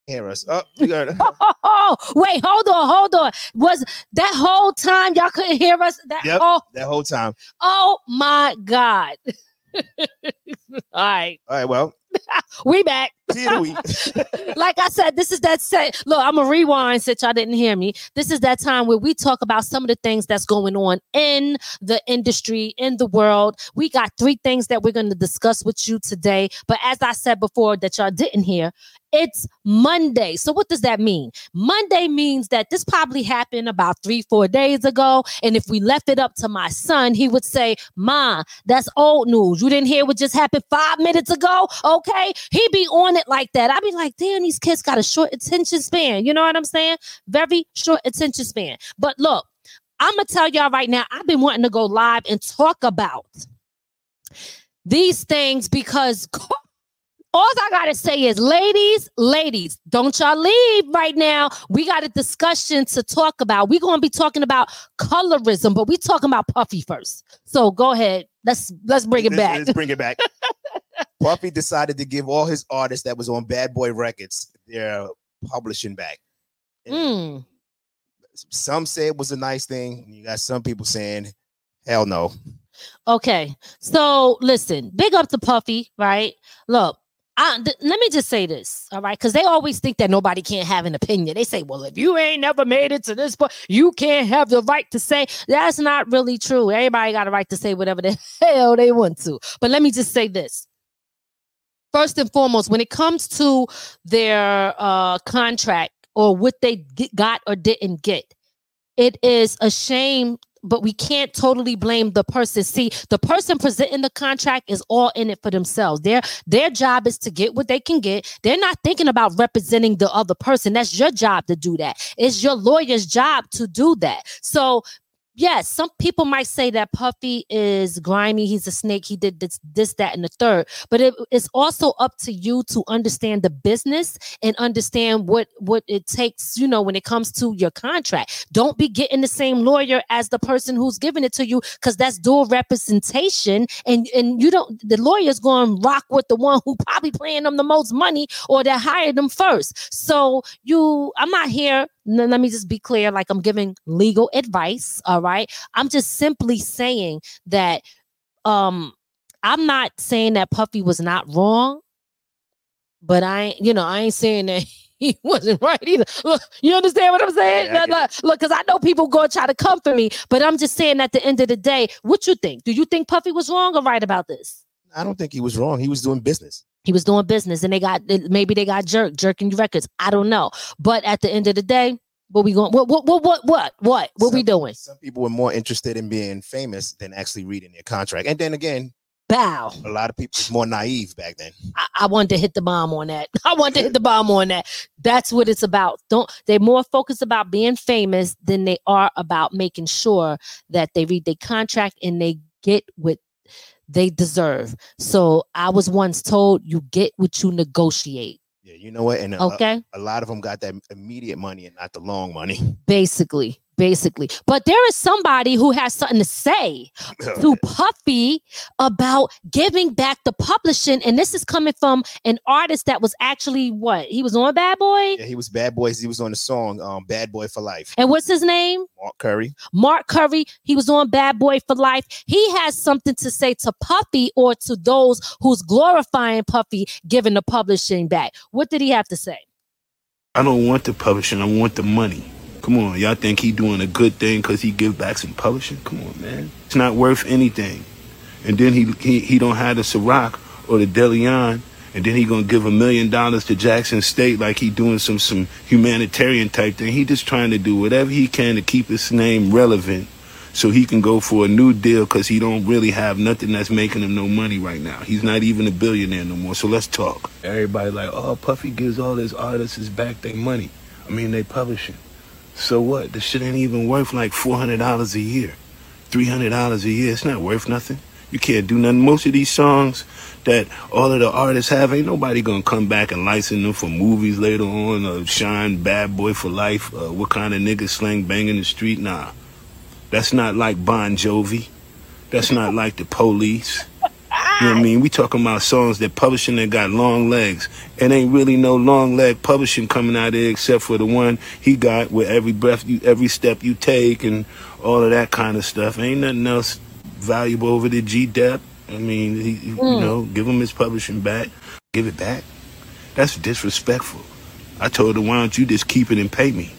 Hear us. Oh, got it. Oh, wait, hold on, hold on. Was that whole time y'all couldn't hear us? That Yep, whole, that whole time. oh my God. All right, All right, well, we back. see you in a week. like I said, this is that set. Look, I'm a rewind since y'all didn't hear me. This is that time where we talk about some of the things that's going on in the industry, in the world. We got three things that we're going to discuss with you today. But as I said before, that y'all didn't hear, it's Monday. So what does that mean? Monday means that this probably happened about three, four days ago. And if we left it up to my son, he would say, Ma, that's old news. You didn't hear what just happened five minutes ago? Okay. He'd be on it like that. I'd be like, damn, these kids got a short attention span. You know what I'm saying? Very short attention span. But look, I'm gonna tell y'all right now, I've been wanting to go live and talk about these things because all I gotta say is, ladies, ladies, don't y'all leave right now. We got a discussion to talk about. We're gonna be talking about colorism, but we talking about Puffy first. So go ahead. Let's let's bring it Let's- back. Let's bring it back. Puffy decided to give all his artists that was on Bad Boy Records their publishing back. Mm. Some say it was a nice thing. You got some people saying, hell no. Okay. So listen, big up to Puffy, right? Look, I, th- let me just say this, all right? Because they always think that nobody can't have an opinion. They say, well, if you ain't never made it to this point, you can't have the right to say. That's not really true. Everybody got a right to say whatever the hell they want to. But let me just say this. First and foremost, when it comes to their uh, contract or what they got or didn't get, it is a shame but we can't totally blame the person. See the person presenting the contract is all in it for themselves. Their their job is to get what they can get. They're not thinking about representing the other person. That's your job to do that. It's your lawyer's job to do that. So yes, some people might say that Puffy is grimy. He's a snake. He did this, this, that, and the third. But it, it's also up to you to understand the business and understand what what it takes. You know, when it comes to your contract, don't be getting the same lawyer as the person who's giving it to you because that's dual representation. And and you don't. The lawyer's going to rock with the one who probably paying them the most money or that hired them first. So you, I'm not here let me just be clear like i'm giving legal advice all right? I'm just simply saying that um i'm not saying that puffy was not wrong but i ain't you know i ain't saying that he wasn't right either. Look you understand what i'm saying? Yeah, I No, no, look because i know people go try to come for me but i'm just saying at the end of the day what you think? Do you think puffy was wrong or right about this? I don't think he was wrong. He was doing business. He was doing business and they got maybe they got jerk jerking records i don't know but at the end of the day What we going? What what what what what what what we doing? Some people were more interested in being famous than actually reading their contract. And then again, Bow. a lot of people was more naive back then. I, I wanted to hit the bomb on that. I wanted to hit the bomb on that. That's what it's about. Don't they're more focused about being famous than they are about making sure that they read their contract and they get what they deserve. So I was once told you get what you negotiate. Yeah, you know what? And a- Okay. a, lot of them got that immediate money and not the long money. Basically. Basically. But there is somebody who has something to say to Puffy about giving back the publishing. And this is coming from an artist that was actually what? He was on Bad Boy? Yeah, he was Bad Boys. He was on the song um, "Bad Boy for Life." And what's his name? Mark Curry. Mark Curry. He was on Bad Boy for Life. He has something to say to Puffy or to those who's glorifying Puffy giving the publishing back. What did he have to say? I don't want the publishing. I want the money. Come on, y'all think he doing a good thing because he give back some publishing? Come on, man. It's not worth anything. And then he he, he don't have the Ciroc or the Deleon, and then he gonna give a million dollars to Jackson State like he doing some some humanitarian type thing. He just trying to do whatever he can to keep his name relevant, so he can go for a new deal because he don't really have nothing that's making him no money right now. He's not even a billionaire no more. So let's talk. Everybody like, oh, Puffy gives all his artists back their money. I mean, they publishing. So what? The shit ain't even worth like four hundred dollars a year, three hundred dollars a year. It's not worth nothing. You can't do nothing. Most of these songs that all of the artists have, ain't nobody gonna come back and license them for movies later on. Or shine Bad Boy for Life. Uh, what kind of nigga slang banging the street? Nah, that's not like Bon Jovi. That's not like the Police. You know what I mean? We talking about songs that publishing that got long legs. It ain't really no long leg publishing coming out there except for the one he got with every breath you every step you take and all of that kind of stuff. Ain't nothing else valuable over the G Dep. I mean, he, he- you Mm. know, give him his publishing back. Give it back. That's disrespectful. I told her, why don't you just keep it and pay me?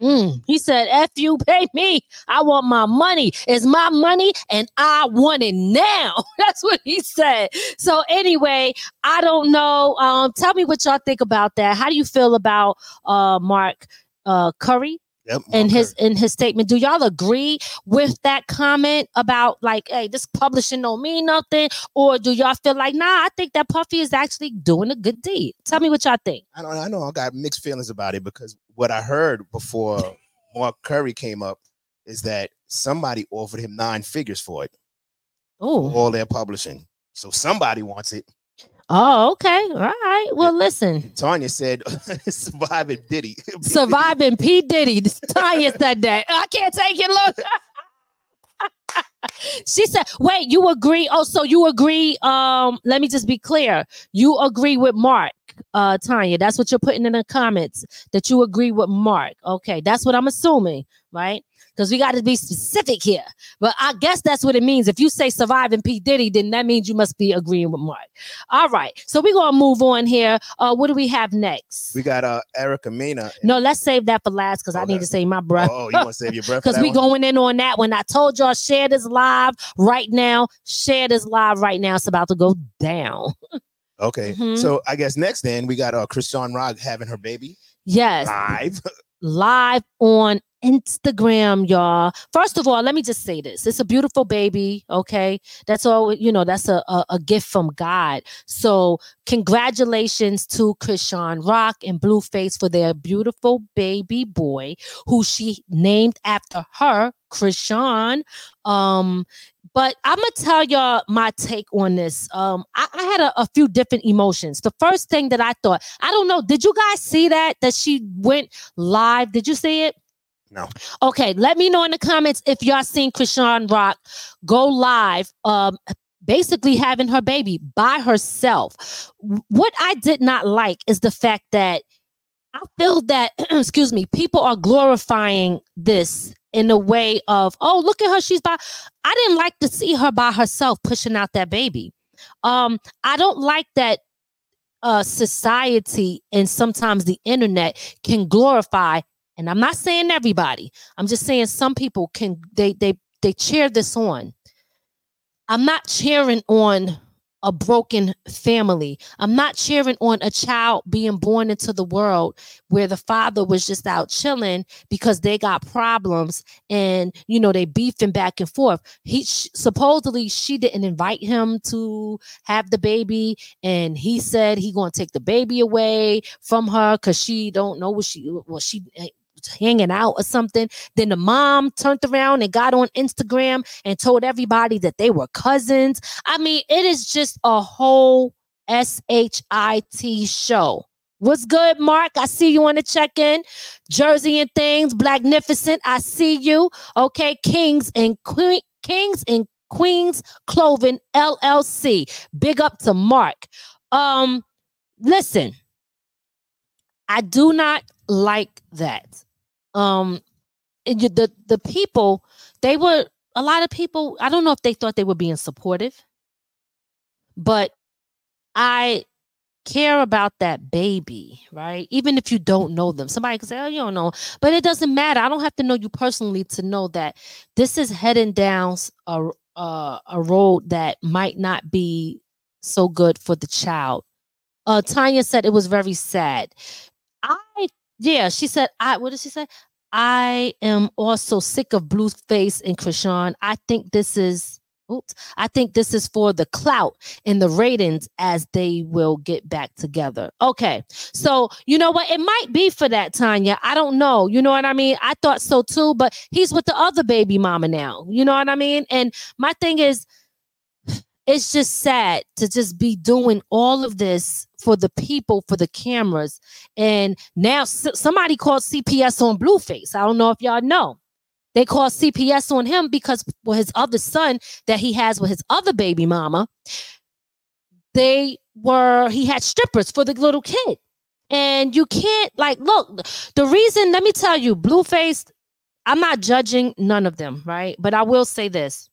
Mm, he said, F you, pay me. I want my money. It's my money and I want it now. That's what he said. So, anyway, I don't know. Um, tell me what y'all think about that. How do you feel about uh Mark uh Curry? Yep, in his in his statement. Do y'all agree with that comment about like, hey, this publishing don't mean nothing? Or do y'all feel like, nah, I think that Puffy is actually doing a good deed? Tell me what y'all think. I don't. I know. I got mixed feelings about it because what I heard before Mark Curry came up is that somebody offered him nine figures for it. Oh, all their publishing. So somebody wants it. Oh, okay. All right. Well, listen. Tanya said, "Surviving Diddy." Surviving P. Diddy. Tanya said that. I can't take it. Look. she said, wait, you agree? Oh, so you agree? Um, let me just be clear. You agree with Mark, uh, Tanya. That's what you're putting in the comments. That you agree with Mark. Okay, that's what I'm assuming, right? Because we got to be specific here. But I guess that's what it means. If you say surviving P. Diddy, then that means you must be agreeing with Mark. All right. So we're gonna move on here. Uh, what do we have next? We got uh Erica Mena. No, let's save that for last because I need to save my breath. Oh, you want to save your breath? Because we one? going in on that one. I told y'all share this live right now. Share this live right now. It's about to go down. Okay. Mhm. So I guess next then we got uh Chrisean Rock having her baby Yes. live. live on Instagram, y'all. First of all, let me just say this. It's a beautiful baby, okay? That's all, you know, that's a, a, a gift from God. So, congratulations to Chrisean Rock and Blueface for their beautiful baby boy who she named after her, Chrisean. Um, but I'm gonna tell y'all my take on this. Um, I, I had a, a few different emotions. The first thing that I thought, I don't know, did you guys see that? That she went live? Did you see it? No. Okay, let me know in the comments if y'all seen Chrisean Rock go live. Um, basically having her baby by herself. What I did not like is the fact that I feel that, excuse me, people are glorifying this in a way of, oh, look at her, she's by. I didn't like to see her by herself pushing out that baby. Um, I don't like that uh society and sometimes the internet can glorify and i'm not saying everybody i'm just saying some people can they they they cheer this on i'm not cheering on a broken family. I'm not cheering on a child being born into the world where the father was just out chilling because they got problems and you know they beefing back and forth. He sh- supposedly she didn't invite him to have the baby and he said he going to take the baby away from her cuz she don't know what she what she hanging out or something. Then the mom turned around and got on Instagram and told everybody that they were cousins. I mean, it is just a whole SHIT show. What's good, Mark? I see you on the check in. Jersey and things, Blacknificent. I see you. Okay, Kings and Queen, Kings and Queens Clothing LLC. Big up to Mark. Um, listen, I do not like that um the the people they were a lot of people i don't know if they thought they were being supportive but i care about that baby right? Even if you don't know them. Somebody can say oh you don't know. But it doesn't matter. I don't have to know you personally to know that this is heading down a a road that might not be so good for the child. Uh tanya said it was very sad. I yeah she said i what did she say I am also sick of Blueface and Chrisean. I think this is oops. I think this is for the clout and the ratings as they will get back together. Okay. So, you know what? It might be for that, Tanya. I don't know. You know what I mean? I thought so too, but he's with the other baby mama now. You know what I mean? And my thing is, it's just sad to just be doing all of this for the people for the cameras. And now somebody called cps on blueface. I don't know if y'all know. They called cps on him because for his other son that he has with his other baby mama they were he had strippers for the little kid. And you can't like look the reason let me tell you blueface i'm not judging none of them right? But i will say this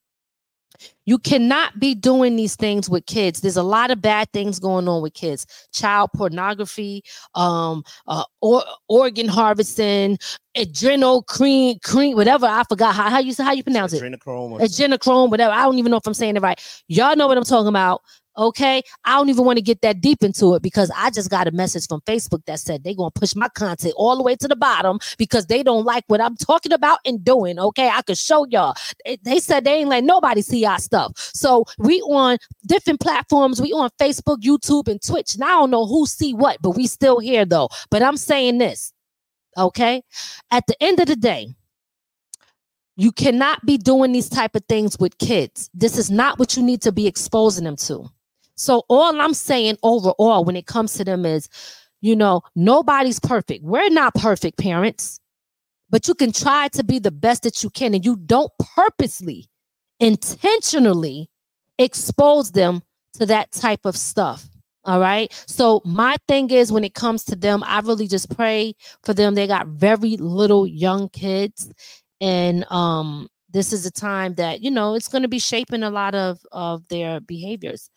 you cannot be doing these things with kids. There's a lot of bad things going on with kids. Child pornography, um, uh, or, organ harvesting, adrenochrome, cream, cream, whatever. I forgot how, how you how you pronounce it. Adrenochrome Adrenochrome, whatever. I don't even know if I'm saying it right. Y'all know what I'm talking about. Okay. I don't even want to get that deep into it because I just got a message from Facebook that said they're going to push my content all the way to the bottom because they don't like what I'm talking about and doing. Okay. I could show y'all. They, they said they ain't let nobody see our stuff. So we on different platforms. We on Facebook, YouTube, and Twitch. And I don't know who see what, but we still here though. But I'm saying this. Okay. At the end of the day, you cannot be doing these type of things with kids. This is not what you need to be exposing them to. So all I'm saying overall when it comes to them is, you know, nobody's perfect. We're not perfect parents, but you can try to be the best that you can and you don't purposely, intentionally expose them to that type of stuff. All right. So my thing is when it comes to them, I really just pray for them. They got very little young kids and um this is a time that you know it's going to be shaping a lot of of their behaviors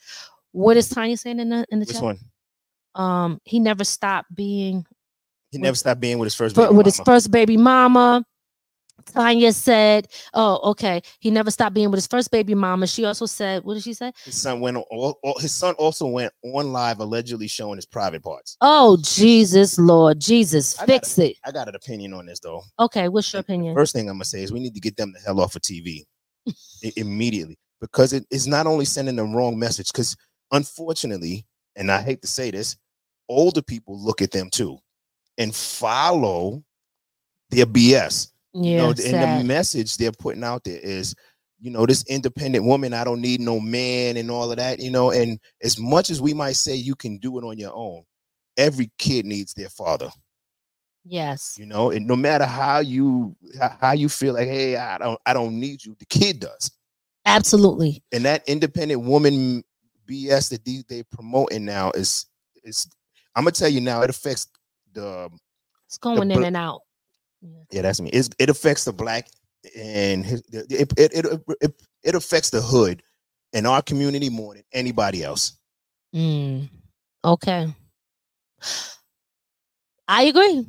what is tanya saying in the in the Which chat one? um he never stopped being He never stopped being with his first with his first baby mama tanya said oh okay he never stopped being with his first baby mama she also said what did she say His son went on. All, all- his son also went on live, allegedly showing his private parts. oh jesus lord jesus I fix it I got an opinion on this though. okay what's your opinion First thing I'm gonna say is we need to get them the hell off of TV immediately because it is not only sending the wrong message. Because unfortunately, and I hate to say this, older people look at them too and follow their BS. You yeah know, and the message they're putting out there is, you know, this independent woman, I don't need no man and all of that, you know. And as much as we might say you can do it on your own, every kid needs their father yes you know and no matter how you how you feel like hey i don't i don't need you the kid does absolutely and that independent woman bs that they, they promoting now is is i'm gonna tell you now it affects the it's going in and out. Yeah. That's me. It's, it affects the black and his, it, it, it, it, it affects the hood in our community more than anybody else. Mm, okay. I agree.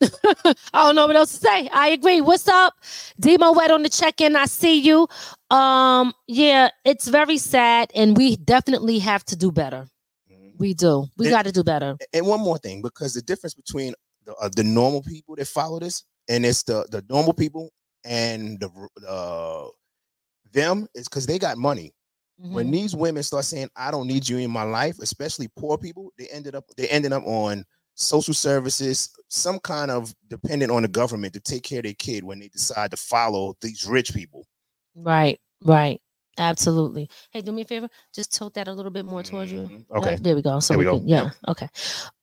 I don't know what else to say. I agree. What's up? Demo Wet on the check-in. I see you. Um, yeah, it's very sad, and we definitely have to do better. We do. We got to do better. And one more thing, because the difference between the, uh, the normal people that follow this and it's the the normal people and the uh them is because they got money. When Mhm. these women start saying, "I don't need you in my life," especially poor people, they ended up they ended up on social services, some kind of dependent on the government to take care of their kid when they decide to follow these rich people. Right, right. Absolutely. Hey, do me a favor. Just tilt that a little bit more towards you. Mm-hmm. Okay. Yeah, there we go. So There we we go. can- yeah. Okay.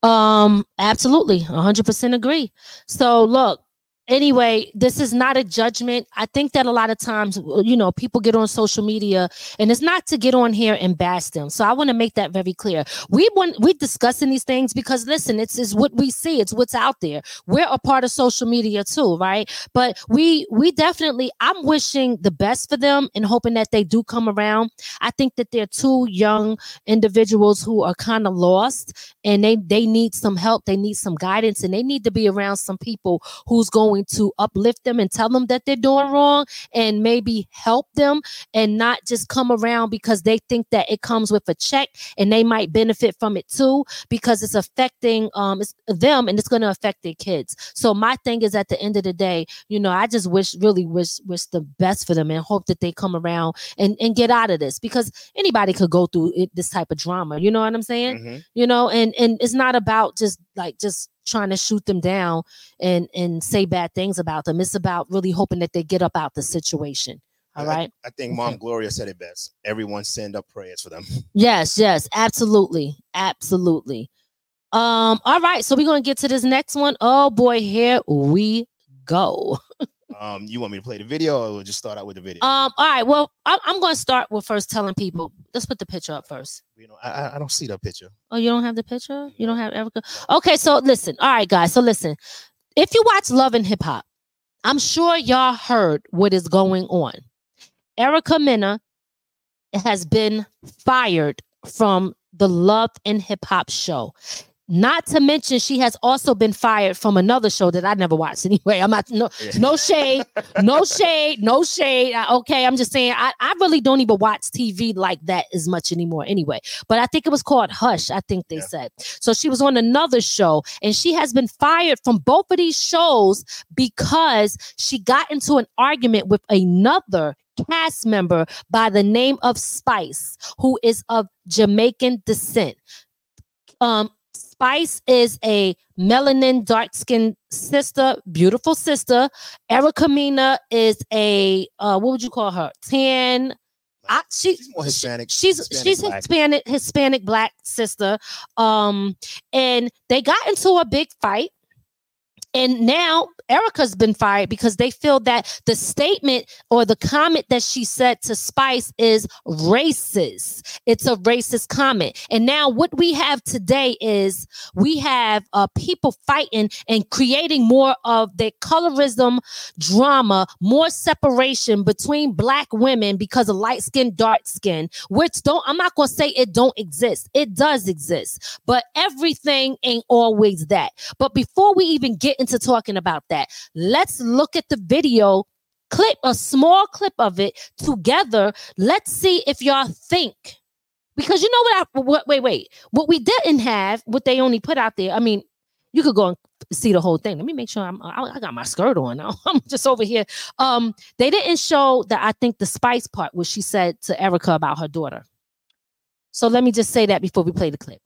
Um, absolutely. hundred percent agree. So look, anyway, this is not a judgment. I think that a lot of times, uh, you know, people get on social media and it's not to get on here and bash them. So I want to make that very clear. We want we discussing these things because listen, it's is what we see, it's what's out there. We're a part of social media too, right? But we we definitely I'm wishing the best for them and hoping that they do come around. I think that they're two young individuals who are kind of lost and they they need some help, they need some guidance and they need to be around some people who's going to uplift them and tell them that they're doing wrong and maybe help them and not just come around because they think that it comes with a check and they might benefit from it too because it's affecting um it's them and it's going to affect their kids. So my thing is at the end of the day, you know, I just wish really wish wish the best for them and hope that they come around and and get out of this because anybody could go through it, this type of drama. You know what I'm saying? Mhm. You know, and and it's not about just like just trying to shoot them down and and say bad things about them. It's about really hoping that they get up out the situation. All I- right. I think Mom Gloria said it best. Everyone send up prayers for them. Yes, yes, absolutely. Absolutely. Um, all right, so we're gonna get to this next one. Oh boy, here we go. Um, you want me to play the video or we'll just start out with the video? Um, all right, well, I'm, I'm gonna start with first telling people. Let's put the picture up first. you know, I, I- don't see that picture. Oh, you don't have the picture? You don't have Erica? Okay, so listen. All right, guys. So listen. If you watch Love and Hip Hop, I'm sure y'all heard what is going on. Erica Mena has been fired from the Love and Hip Hop show. Not to mention, she has also been fired from another show that I never watched anyway. I'm not no no shade, no shade, no shade. Uh, Okay, I'm just saying I, I really don't even watch TV like that as much anymore anyway. But I think it was called Hush, I think they said. So she was on another show and she has been fired from both of these shows because she got into an argument with another cast member by the name of Spice, who is of Jamaican descent. Um, Spice is a melanin dark skinned sister, beautiful sister. Erica Mena is a uh, what would you call her? Tan. I, she, She's more Hispanic. she's Hispanic she's black. Hispanic Hispanic black sister. Um, and they got into a big fight. And now Erica's been fired because they feel that the statement or the comment that she said to Spice is racist. It's a racist comment. And now what we have today is we have uh, people fighting and creating more of the colorism drama, more separation between black women because of light skin, dark skin, which don't, I'm not going to say it don't exist. It does exist, but everything ain't always that. But before we even get into talking about that, let's look at the video clip, a small clip of it together. Let's see if y'all think. Because you know what I what, wait, wait. What we didn't have, what they only put out there. I mean, you could go and see the whole thing. Let me make sure I'm I, I got my skirt on. I'm just over here. Um, they didn't show that I think the spice part, what she said to Erica about her daughter. So let me just say that before we play the clip.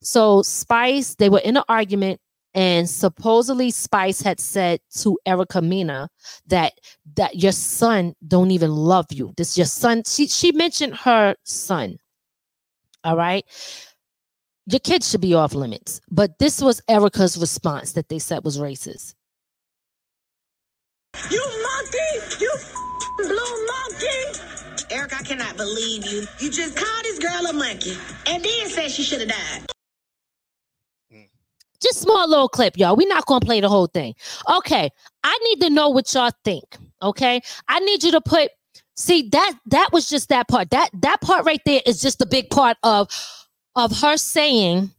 So Spice, they were in an argument, and supposedly Spice had said to Erica Mena that that your son don't even love you. This your son. She she mentioned her son. All right. Your kids should be off limits. But this was Erica's response that they said was racist. You monkey! You blue monkey! Eric, I cannot believe you. You just called this girl a monkey and then said she should have died. Just small little clip, y'all. We're not gonna play the whole thing. Okay, I need to know what y'all think. Okay, I need you to put. See that that was just that part. That that part right there is just the big part of of her saying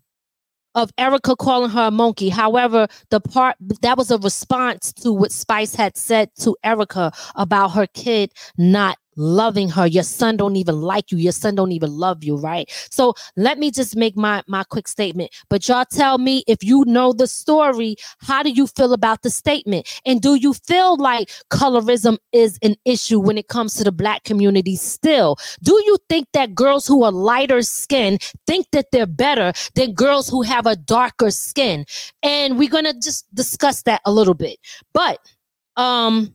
of Erica calling her a monkey. However, the part that was a response to what Spice had said to Erica about her kid not loving her. Your son don't even like you. Your son don't even love you right? So let me just make my my quick statement. But y'all tell me if you know the story how do you feel about the statement? And do you feel like colorism is an issue when it comes to the black community still? Do you think that girls who are lighter skin think that they're better than girls who have a darker skin? And we're gonna just discuss that a little bit. But um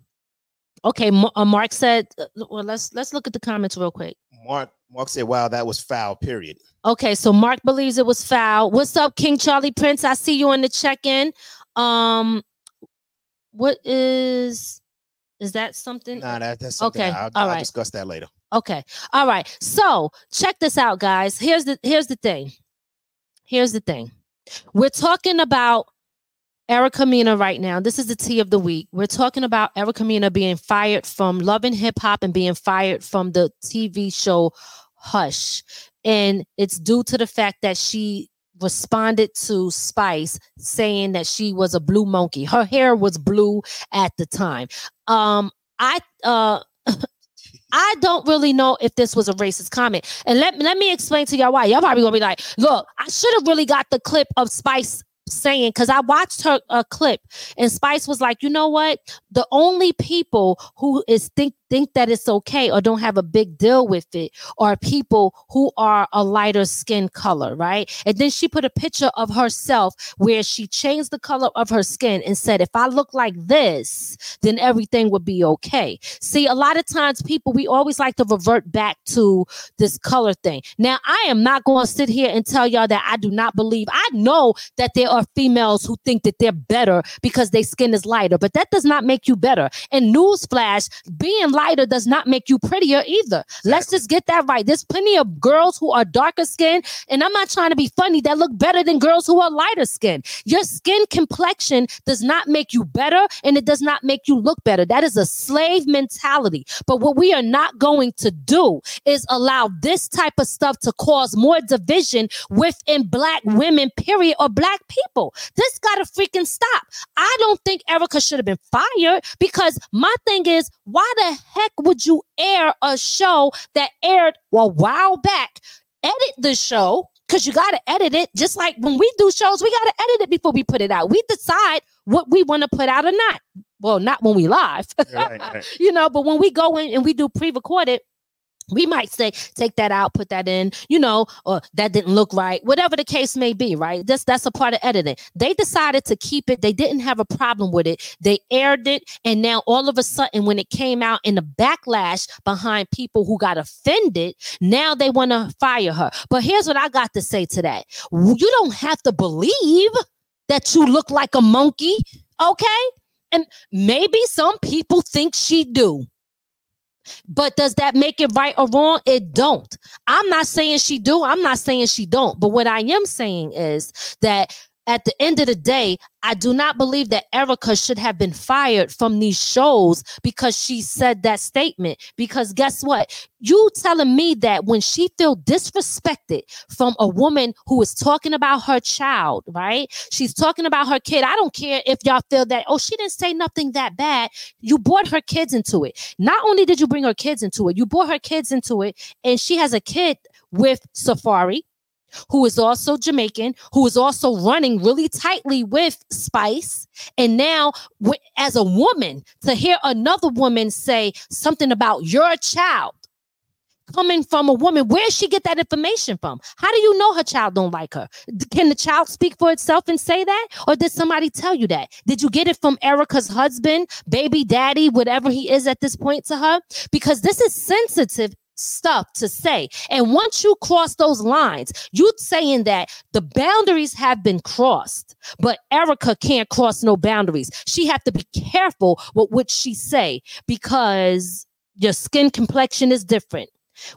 Okay, uh, Mark said. Uh, well, let's let's look at the comments real quick. Mark Mark said, "Wow, that was foul." Period. Okay, so Mark believes it was foul. What's up, King Charlie Prince? I see you on the check-in. Um, what is is that something? Nah, that, that's something. Okay, I'll, all I'll discuss that later. Okay, all right. So check this out, guys. Here's the here's the thing. Here's the thing. We're talking about Erica Mena right now. This is the tea of the week. We're talking about Erica Mena being fired from Love and Hip Hop and being fired from the TV show Hush. And it's due to the fact that she responded to Spice saying that she was a blue monkey. Her hair was blue at the time. Um I uh I don't really know if this was a racist comment. And let, let me explain to y'all why. Y'all probably gonna be like, look, I should have really got the clip of Spice saying because I watched her a clip and Spice was like, you know what? The only people who is think think that it's okay or don't have a big deal with it are people who are a lighter skin color, right? And then she put a picture of herself where she changed the color of her skin and said, if I look like this, then everything would be okay. See, a lot of times people, we always like to revert back to this color thing. Now, I am not going to sit here and tell y'all that I do not believe. I know that there are females who think that they're better because their skin is lighter, but that does not make you better. And newsflash, being lighter lighter does not make you prettier either. Exactly. Let's just get that right. There's plenty of girls who are darker skin, and I'm not trying to be funny, that look better than girls who are lighter skin. Your skin complexion does not make you better and it does not make you look better. That is a slave mentality. But what we are not going to do is allow this type of stuff to cause more division within black women, period, or black people. This got to freaking stop. I don't think Erica should have been fired because my thing is, why the heck would you air a show that aired a while back? Edit the show because you got to edit it. Just like when we do shows, we got to edit it before we put it out. We decide what we want to put out or not. Well, not when we live, right, right. you know, but when we go in and we do pre recorded, we might say take that out put that in you know or that didn't look right whatever the case may be right? That's that's a part of editing. They decided to keep it. They didn't have a problem with it. They aired it and now all of a sudden when it came out in the backlash behind people who got offended now they want to fire her. But here's what i got to say to that. You don't have to believe that you look like a monkey okay? And maybe some people think she do but does that make it right or wrong? It don't. I'm not saying she do. I'm not saying she don't. But what I am saying is that at the end of the day, I do not believe that Erica should have been fired from these shows because she said that statement. Because guess what? You telling me that when she feel disrespected from a woman who is talking about her child, right? She's talking about her kid. I don't care if y'all feel that, oh, she didn't say nothing that bad. You brought her kids into it. Not only did you bring her kids into it, you brought her kids into it, and she has a kid with Safaree who is also Jamaican, who is also running really tightly with Spice. And now, as a woman, to hear another woman say something about your child coming from a woman, where she get that information from? How do you know her child don't like her? Can the child speak for itself and say that? Or did somebody tell you that? Did you get it from Erica's husband, baby daddy, whatever he is at this point to her? Because this is sensitive stuff to say. And once you cross those lines, you're saying that the boundaries have been crossed, but Erica can't cross no boundaries. She have to be careful with what she say because your skin complexion is different.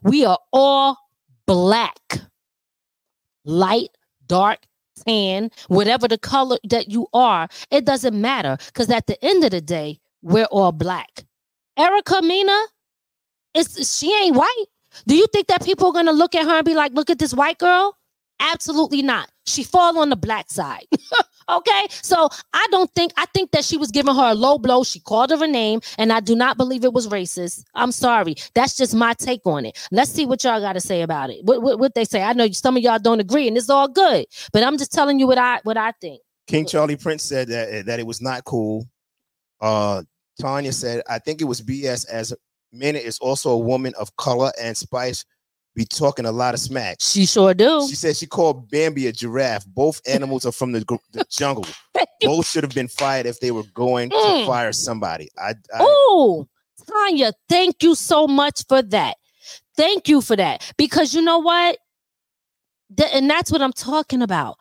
We are all black, light, dark, tan, whatever the color that you are, it doesn't matter because at the end of the day, we're all black. Erica Mena, it's she ain't white. Do you think that people are gonna look at her and be like, look at this white girl? Absolutely not. She fall on the black side. okay. So I don't think I think that she was giving her a low blow. She called her a name, and I do not believe it was racist. I'm sorry. That's just my take on it. Let's see what y'all got to say about it. What, what what they say. I know some of y'all don't agree, and it's all good. But I'm just telling you what I what I think. King Charlie Prince said that that it was not cool. Uh, Tanya said, I think it was BS as Minute is also a woman of color and Spice be talking a lot of smack. She sure do. She said she called Bambi a giraffe. Both animals are from the, the jungle. Both should have been fired if they were going Mm. to fire somebody. I, I Oh, Tanya, thank you so much for that. Thank you for that. Because you know what? Th- and that's what I'm talking about.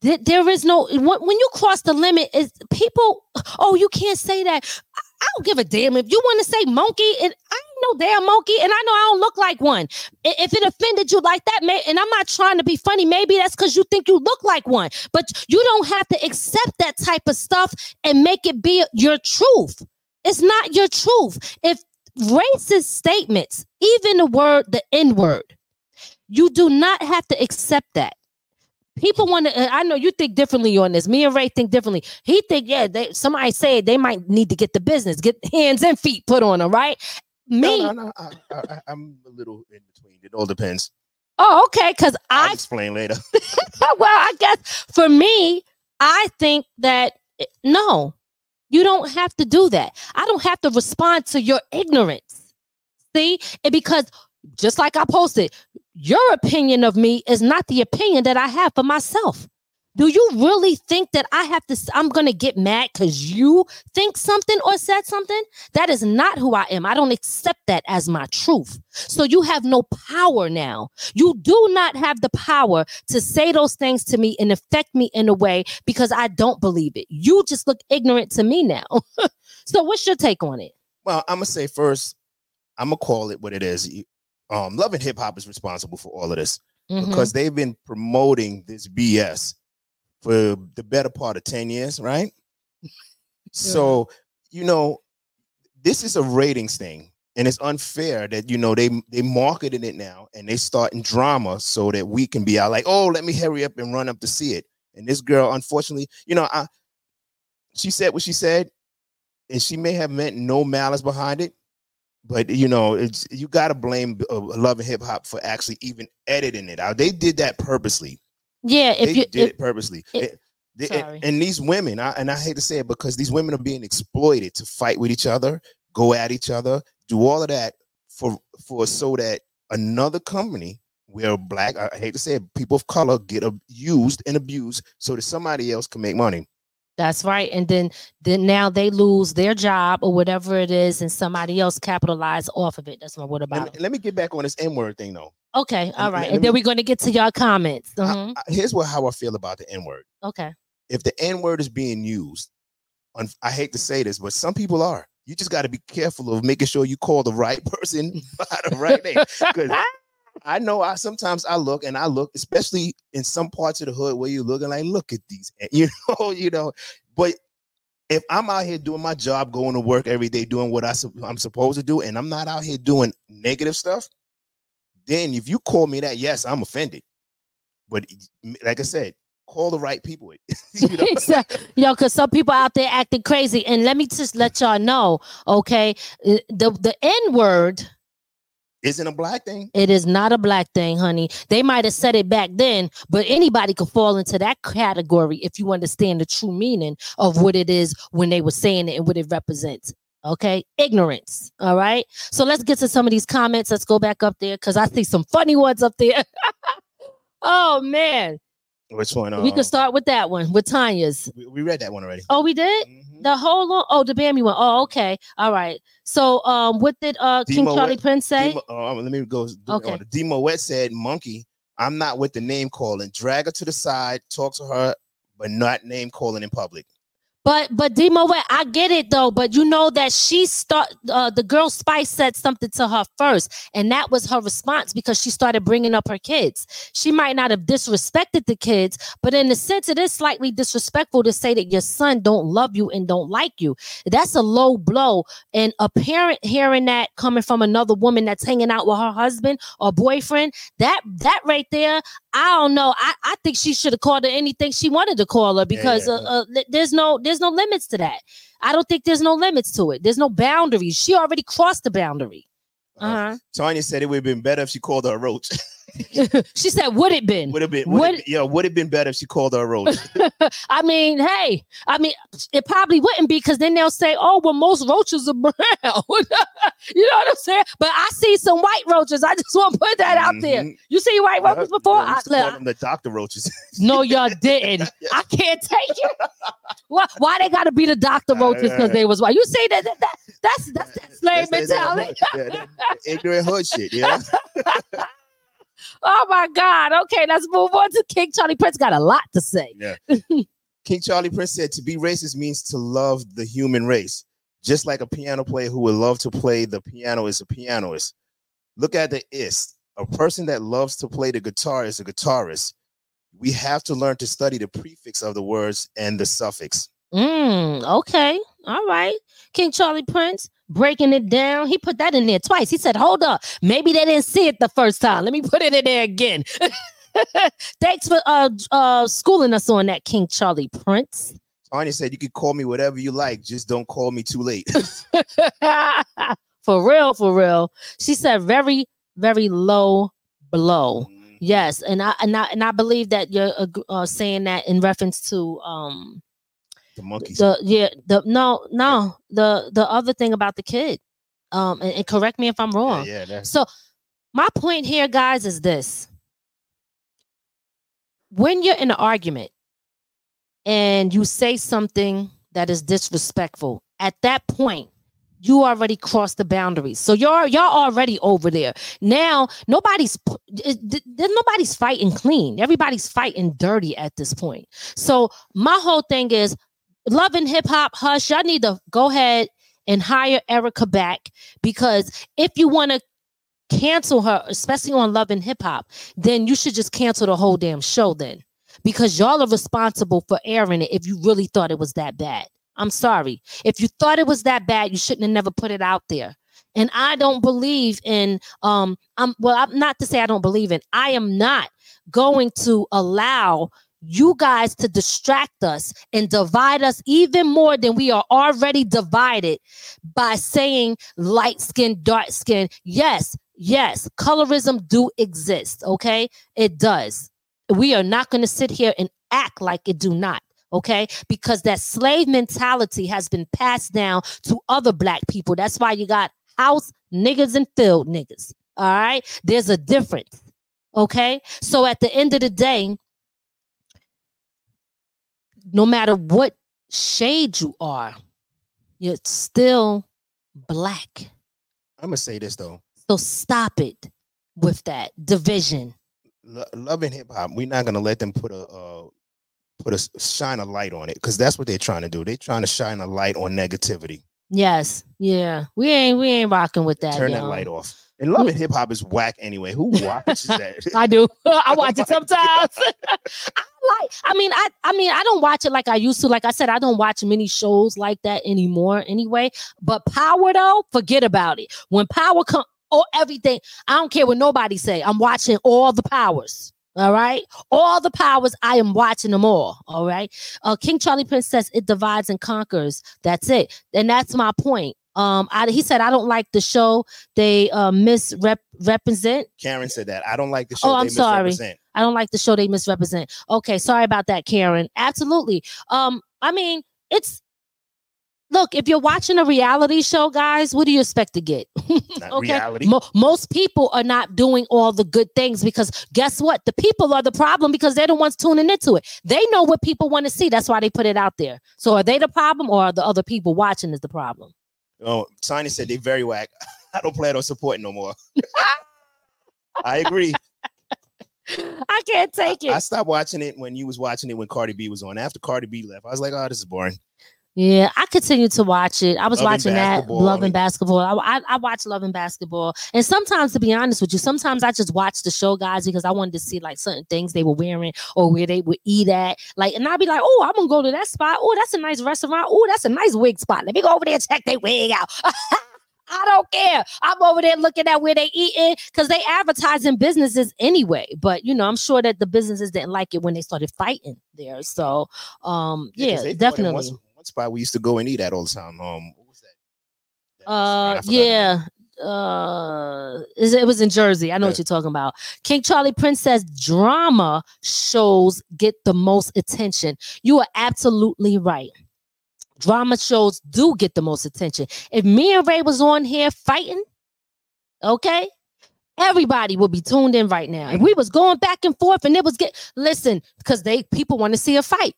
Th- there is no when, when you cross the limit, is people, oh, you can't say that. I, don't give a damn if you want to say monkey, and I ain't no damn monkey, and I know I don't look like one. If it offended you like that, may, and I'm not trying to be funny, maybe that's because you think you look like one, but you don't have to accept that type of stuff and make it be your truth. It's not your truth. If racist statements, even the word, the N word, you do not have to accept that. People want to. I know you think differently on this. Me and Ray think differently. He think, yeah, they, somebody said they might need to get the business, get hands and feet put on them, right? Me, no, no, no, I, I, I'm a little in between. It all depends. oh, okay, because I'll explain later. well, I guess for me, I think that eh, no, you don't have to do that. I don't have to respond to your ignorance. See, and because just like I posted, your opinion of me is not the opinion that I have for myself. Do you really think that I have to? I'm gonna get mad because you think something or said something? That is not who I am. I don't accept that as my truth. So you have no power now. You do not have the power to say those things to me and affect me in a way because I don't believe it. You just look ignorant to me now. so what's your take on it? Well, I'm gonna say first, I'm gonna call it what it is. Um, Love and Hip Hop is responsible for all of this Mhm. because they've been promoting this BS for the better part of 10 years, right? So, you know, this is a ratings thing. And it's unfair that you know they they marketed it now and they starting drama so that we can be out like, oh, let me hurry up and run up to see it. And this girl, unfortunately, you know, I she said what she said, and she may have meant no malice behind it, but you know, it's you got to blame uh, Love and Hip Hop for actually even editing it out. They did that purposely. Yeah, if they you did if, it purposely. It- they- and- and these women, I, and I hate to say it because these women are being exploited to fight with each other, go at each other, do all of that for for so that another company where black, I hate to say it, people of color get abused and abused so that somebody else can make money. That's right. And then then now they lose their job or whatever it is, and somebody else capitalize off of it. That's my word Let about me, let me get back on this N word thing though. Okay, all let- right. let And then me- we're gonna get to your comments. Mhm. I- here's what how I feel about the N word. Okay. if the N word is being used, un- I hate to say this, but some people are. You just got to be careful of making sure you call the right person by the right name. Because I know I sometimes I look and I look, especially in some parts of the hood where you're looking like, look at these, you know, you know. But if I'm out here doing my job, going to work every day, doing what I, I'm supposed to do, and I'm not out here doing negative stuff, then if you call me that, yes, I'm offended. But like I said, call the right people. you know? Yo, because some people out there acting crazy, and let me just let y'all know, okay, the the N word. Isn't a black thing. It is not a black thing, honey. They might have said it back then, but anybody could fall into that category if you understand the true meaning of what it is when they were saying it and what it represents. Okay, ignorance. All right. So let's get to some of these comments. Let's go back up there because I see some funny ones up there. oh man, Which one? we uh, can start with that one with Tanya's. We, we read that one already. Oh, we did the whole long. Oh, the Bambi one. Oh, okay. All right. So, um, what did uh King Demo Charlie Wet- Prince say? Demo- uh, let me go. Okay. Okay. Demo Wet said, "Monkey, I'm not with the name calling. Drag her to the side, talk to her, but not name calling in public." But but Demo I get it though. But you know that she start uh, the girl Spice said something to her first, and that was her response because she started bringing up her kids. She might not have disrespected the kids, but in a sense, it is slightly disrespectful to say that your son don't love you and don't like you. That's a low blow. And a parent hearing that coming from another woman that's hanging out with her husband or boyfriend, that that right there, I don't know. I, I think she should have called her anything she wanted to call her because yeah, uh, uh, there's no there's no limits to that. I don't think there's no limits to it. There's no boundaries. She already crossed the boundary. Uh-huh. Tanya said it would have been better if she called her a roach. she said, "Would it been? would have been Would- would yeah, would have been better if she called her a roach. I mean, hey, I mean, it probably wouldn't be because then they'll say, "Oh, well, most roaches are brown." you know what I'm saying? But I see some white roaches. I just want to put that out there. Mhm. You see white roaches before? Yeah, I, look, them the doctor roaches. no, y'all didn't. I can't take it. Why, why they got to be the doctor roaches because they was white? You see that? that, that that's that's that slave mentality. yeah, that- that ignorant hood shit, yeah. Oh my God. Okay, let's move on to King Charlie Prince. Got a lot to say. Yeah. King Charlie Prince said to be racist means to love the human race. Just like a piano player who would love to play the piano is a pianist. Look at the ist. A person that loves to play the guitar is a guitarist. We have to learn to study the prefix of the words and the suffix. Mm, okay. All right. King Charlie Prince breaking it down. He put that in there twice. He said, hold up. Maybe they didn't see it the first time. Let me put it in there again. Thanks for uh uh schooling us on that, King Charlie Prince. Tanya said you can call me whatever you like, just don't call me too late. for real, for real. She said very, very low blow. Yes, and I and I and I believe that you're uh, uh, saying that in reference to um the monkeys. the yeah the no no the the other thing about the kid um and, and correct me if i'm wrong. yeah, that's- so my point here guys is this. When you're in an argument and you say something that is disrespectful at that point you already crossed the boundaries. So you're y'all already over there. Now nobody's pu- it- th- th- nobody's fighting clean. Everybody's fighting dirty at this point. So my whole thing is love and hip hop hush y'all need to go ahead and hire erica back because if you want to cancel her especially on love and hip hop then you should just cancel the whole damn show then because y'all are responsible for airing it if you really thought it was that bad. I'm sorry. If you thought it was that bad you shouldn't have never put it out there. And i don't believe in um i'm well i'm not to say i don't believe in i am not going to allow you guys to distract us and divide us even more than we are already divided by saying light skin, dark skin. Yes, yes, colorism do exist. Okay, it does. We are not going to sit here and act like it do not. Okay, because that slave mentality has been passed down to other black people. That's why you got house niggas and field niggas. All right, there's a difference. Okay, so at the end of the day, no matter what shade you are, you're still black. I'm gonna say this though. So stop it with that division. Lo- love and hip hop, we're not gonna let them put a uh, put a shine a light on it because that's what they're trying to do. They're trying to shine a light on negativity. Yes, yeah. We ain't we ain't rocking with that. Turn that light off. And love and hip hop is whack anyway. Who watches that? I do. I watch it sometimes. I like. I mean, I. I mean, I don't watch it like I used to. Like I said, I don't watch many shows like that anymore. Anyway, but Power though, forget about it. When Power come, oh everything. I don't care what nobody say. I'm watching all the powers. All right, all the powers. I am watching them all. All right. Uh, King Charlie Prince says it divides and conquers. That's it. And that's my point. Um, I, he said I don't like the show. They uh misrepresent. Karen said that. I don't like the show. Oh, they I'm sorry. I don't like the show they misrepresent. Okay, sorry about that, Karen. Absolutely. Um, I mean, it's look, if you're watching a reality show, guys, what do you expect to get? Okay. reality. Mo- most people are not doing all the good things because guess what? The people are the problem because they're the ones tuning into it. They know what people want to see. That's why they put it out there. So are they the problem or are the other people watching is the problem? Oh, Tiny said they very whack. I don't plan on supporting no more. I agree. I can't take it. I stopped watching it when you was watching it when Cardi B was on. After Cardi B left, I was like, oh, this is boring. Yeah, I continue to watch it. I was Love watching that Love and Basketball. I, I I watch Love and Basketball, and sometimes, to be honest with you, sometimes I just watch the show, guys, because I wanted to see like certain things they were wearing or where they would eat at. Like, and I'd be like, oh, I'm gonna go to that spot. Oh, that's a nice restaurant. Oh, that's a nice wig spot. Let me go over there and check their wig out. I don't care. I'm over there looking at where they eating because they advertising businesses anyway. But you know, I'm sure that the businesses didn't like it when they started fighting there. So um, yeah, in definitely. One, spot we used to go and eat at all the time. Um, what was that? Uh, forgot yeah. Uh, it was in Jersey. I know what you're talking about. King Charlie Prince says drama shows get the most attention. You are absolutely right. Drama shows do get the most attention. If me and Ray was on here fighting, okay, everybody would be tuned in right now. If we was going back and forth and it was get listen, because they people want to see a fight.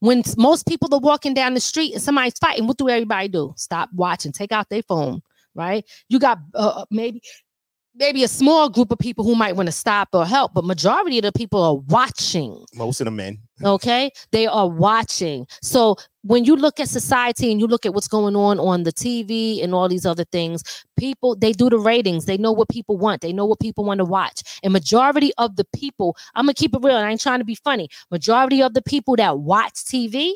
When most people are walking down the street and somebody's fighting, what do everybody do? Stop watching, take out their phone, right? You got uh, maybe maybe a small group of people who might want to stop or help, but majority of the people are watching. Most of the men. Okay, they are watching. So when you look at society and you look at what's going on on the TV and all these other things, people they do the ratings. They know what people want. They know what people want to watch. And majority of the people, I'm gonna keep it real. I ain't trying to be funny. Majority of the people that watch TV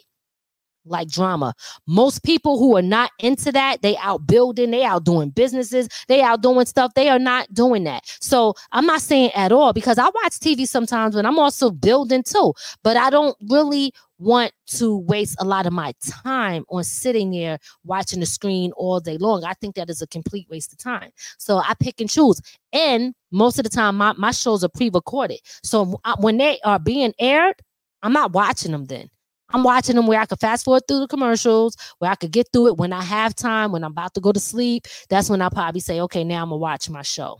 like drama. Most people who are not into that, they out building, they out doing businesses, they out doing stuff. They are not doing that. So I'm not saying at all because I watch TV sometimes when I'm also building too, but I don't really want to waste a lot of my time on sitting there watching the screen all day long. I think that is a complete waste of time. So I pick and choose. And most of the time, my, my shows are pre recorded. So I- when they are being aired, I'm not watching them then. I'm watching them where I could fast forward through the commercials, where I could get through it when I have time, when I'm about to go to sleep. That's when I'll probably say, okay, now I'm gonna watch my show.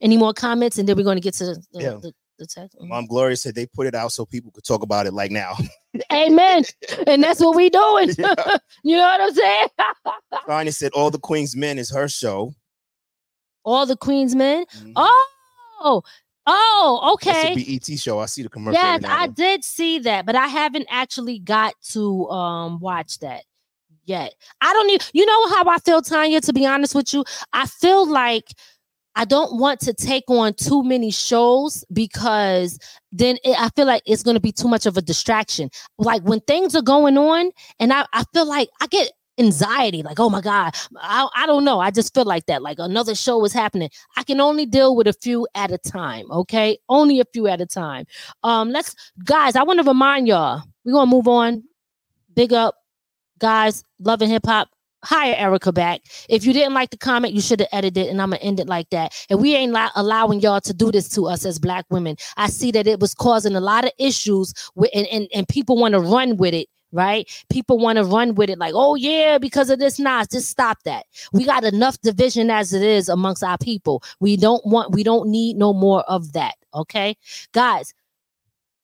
Any more comments? And then we're gonna get to the, the, Yeah. the, the text. Mom Gloria said they put it out so people could talk about it like now. Amen. and that's what we doing. you know what I'm saying? Tanya said all the Queen's Men is her show. All the Queen's men. Mm-hmm. Oh, oh, okay. a BET show. I see the commercial. Yes, I did see that, but I haven't actually got to um watch that yet. I don't need you know how I feel, Tanya, to be honest with you. I feel like I don't want to take on too many shows because then it, I feel like it's going to be too much of a distraction. Like when things are going on, and I, I feel like I get anxiety, like, oh my God, I, I don't know. I just feel like that. Like another show is happening. I can only deal with a few at a time. Okay. Only a few at a time. Um, let's guys, I want to remind y'all, we're gonna move on. Big up, guys, Love and Hip Hop. Hire Erica back. If you didn't like the comment, you should have edited, it, and I'm gonna end it like that. And we ain't li- allowing y'all to do this to us as black women. I see that it was causing a lot of issues with, and, and, and people want to run with it. Right? People want to run with it like, oh yeah, because of this. Nah, just stop that. We got enough division as it is amongst our people. We don't want, we don't need no more of that. Okay, guys,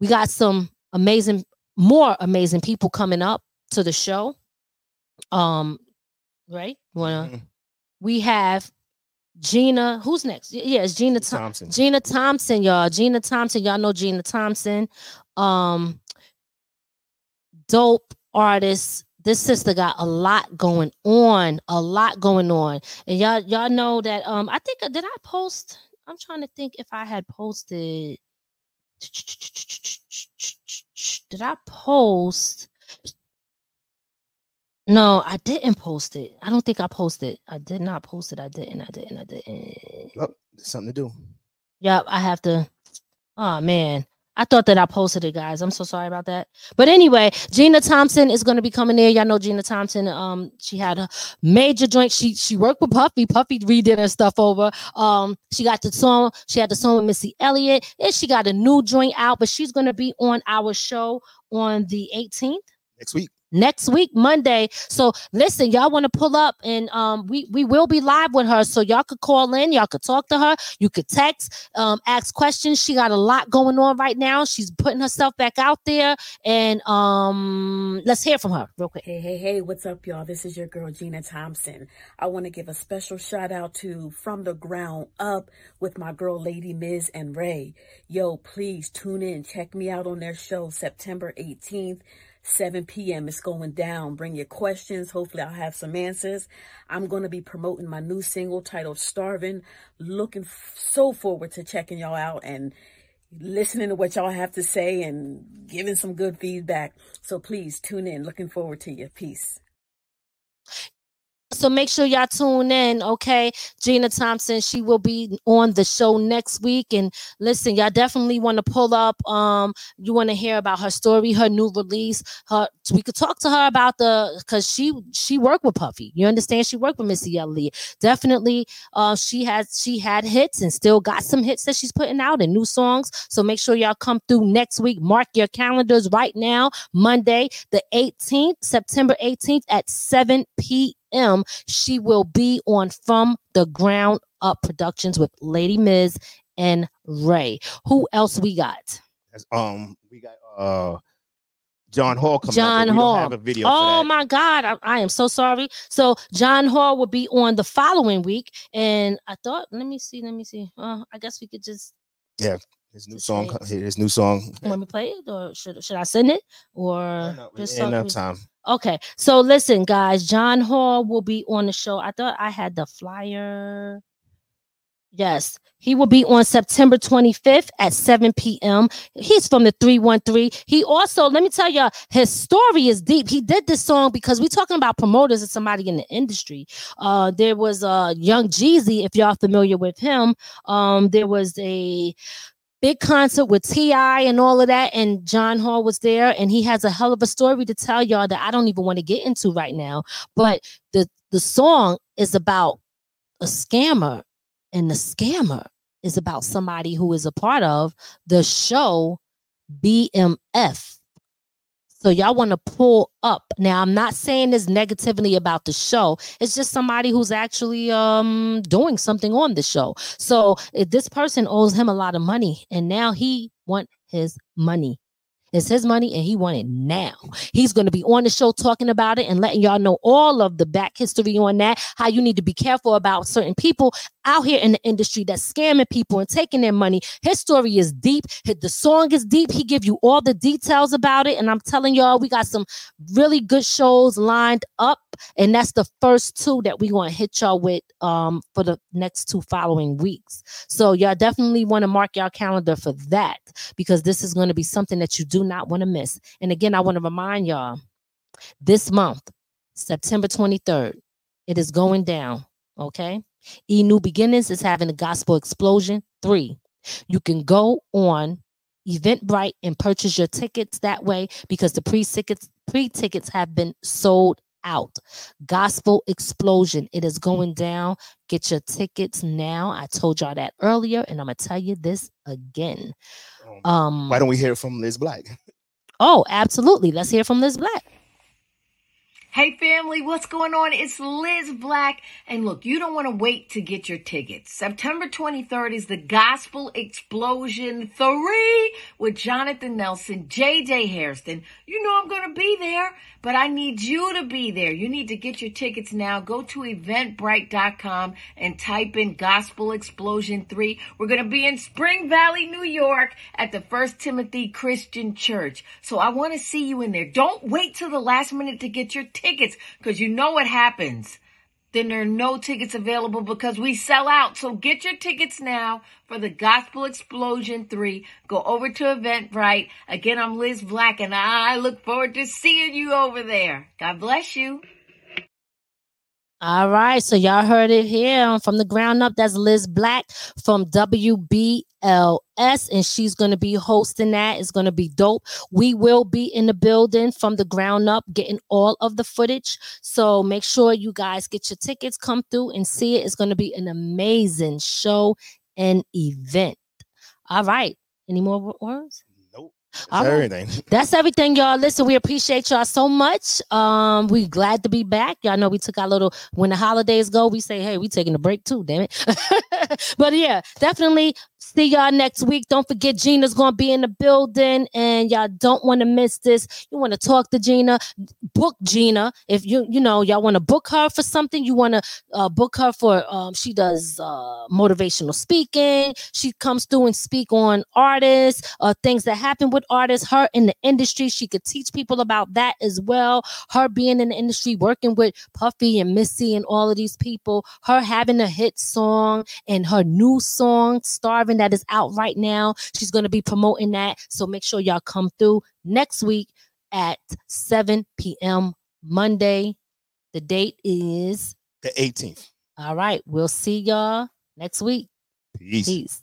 we got some amazing, more amazing people coming up to the show. Um, right? Wanna we have Gina. Who's next? Yeah, it's Gina Thom- Thompson. Gina Thompson, y'all. Gina Thompson. Y'all know Gina Thompson. Um, dope artist. This sister got a lot going on, a lot going on. And y'all, y'all know that um I think uh, did I post? I'm trying to think if I had posted. Did I post? No, I didn't post it. I don't think I posted. I did not post it. I didn't. I didn't. I didn't. Oh, something to do. Yep, I have to. Oh man. I thought that I posted it, guys. I'm so sorry about that. But anyway, Gina Thompson is going to be coming there. Y'all know Gina Thompson. Um, she had a major joint. She she worked with Puffy. Puffy redid her stuff over. Um, she got the song. She had the song with Missy Elliott. And she got a new joint out, but she's going to be on our show on the 18th Next week. Next week monday so listen y'all want to pull up and um we we will be live with her so y'all could call in y'all could talk to her you could text um ask questions she got a lot going on right now she's putting herself back out there and um let's hear from her real quick Hey, hey, hey, what's up, y'all? This is your girl, Gina Thompson. I want to give a special shout out to From the Ground Up with my girl, Lady Miz and Ray. Yo, please tune in. Check me out on their show, September 18th. 7 p.m. It's going down. Bring your questions. Hopefully, I'll have some answers. I'm going to be promoting my new single titled Starving. Looking f- so forward to checking y'all out and listening to what y'all have to say and giving some good feedback. So please tune in. Looking forward to you. Peace. So make sure y'all tune in, okay? Gina Thompson, she will be on the show next week. And listen, y'all definitely want to pull up. Um, you want to hear about her story, her new release. Her we could talk to her about the because she she worked with Puffy. You understand? She worked with Missy Elliott. Definitely, uh, she has she had hits and still got some hits that she's putting out and new songs. So make sure y'all come through next week. Mark your calendars right now. Monday, the 18th, September 18th at 7 p.m. M, she will be on From the Ground Up Productions with Lady Miz and Ray. Who else we got? Um, we got uh John Hall coming John out. but we don't Hall. have a video oh my God, I, I am so sorry. So John Hall will be on the following week, and I thought, let me see, let me see. Uh, I guess we could just Yeah, his new song. His new song. want me to play it, or should should I send it, or just Ain't talk- enough time. Okay, so listen, guys. John Hall will be on the show. I thought I had the flyer. Yes, he will be on September 25th at 7 p.m. He's from the 313. He also, let me tell you, his story is deep. He did this song because we're talking about promoters and somebody in the industry. Uh, there was uh, Young Jeezy, if y'all are familiar with him. Um, there was a big concert with T.I. and all of that, and John Hall was there, and he has a hell of a story to tell y'all that I don't even want to get into right now. But the the song is about a scammer, and the scammer is about somebody who is a part of the show BMF. So y'all want to pull up. Now I'm not saying this negatively about the show. It's just somebody who's actually um doing something on the show. So if this person owes him a lot of money and now he want his money. It's his money and he want it now. He's going to be on the show talking about it and letting y'all know all of the back history on that, how you need to be careful about certain people out here in the industry that's scamming people and taking their money. His story is deep. The song is deep. He give you all the details about it and I'm telling y'all we got some really good shows lined up and that's the first two that we going to hit y'all with um for the next two following weeks. So y'all definitely want to mark your calendar for that because this is going to be something that you do not want to miss. And again, I want to remind y'all this month, September 23rd, it is going down. Okay. E New Beginnings is having a gospel explosion. Three. You can go on Eventbrite and purchase your tickets that way because the pre-tickets pre-tickets have been sold out. Gospel explosion. It is going down. Get your tickets now. I told y'all that earlier, and I'm gonna tell you this again. Um Why don't we hear from Liz Black? Oh, absolutely. Let's hear from Liz Black. Hey family, what's going on? It's Liz Black. And look, you don't want to wait to get your tickets. September 23rd is the Gospel Explosion 3 with Jonathan Nelson, JJ Hairston. You know I'm going to be there, but I need you to be there. You need to get your tickets now. Go to eventbrite.com and type in Gospel Explosion 3. We're going to be in Spring Valley, New York at the First Timothy Christian Church. So I want to see you in there. Don't wait till the last minute to get your tickets because you know what happens. Then there are no tickets available because we sell out. So get your tickets now for the Gospel Explosion 3. Go over to Eventbrite. Again, I'm Liz Black and I look forward to seeing you over there. God bless you. All right, so y'all heard it here um, from the ground up. That's Liz Black from WBLS, and she's going to be hosting that. It's going to be dope. We will be in the building from the ground up, getting all of the footage. So make sure you guys get your tickets, come through and see it. It's going to be an amazing show and event. All right, any more words? All right. everything. That's everything, y'all. Listen, we appreciate y'all so much. Um, we glad to be back. Y'all know we took our little when the holidays go, we say, hey, we taking a break too, damn it. but yeah, definitely see y'all next week. Don't forget Gina's gonna be in the building, and y'all don't want to miss this. You want to talk to Gina, book Gina. If you you know y'all want to book her for something, you want to uh, book her for um she does uh motivational speaking. She comes through and speak on artists, uh things that happen with artists. Her in the industry, she could teach people about that as well. Her being in the industry, working with Puffy and Missy and all of these people. Her having a hit song and her new song Starving that is out right now. She's going to be promoting that. So make sure y'all come through next week at 7 p.m. Monday. The date is The 18th. All right. We'll see y'all next week. Peace. Peace.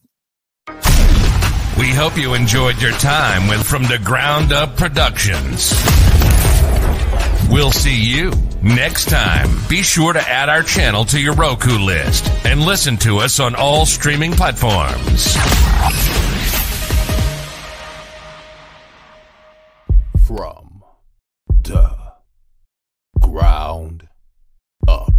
We hope you enjoyed your time with From the Ground Up Productions. We'll see you next time. Be sure to add our channel to your Roku list and listen to us on all streaming platforms. From the ground up.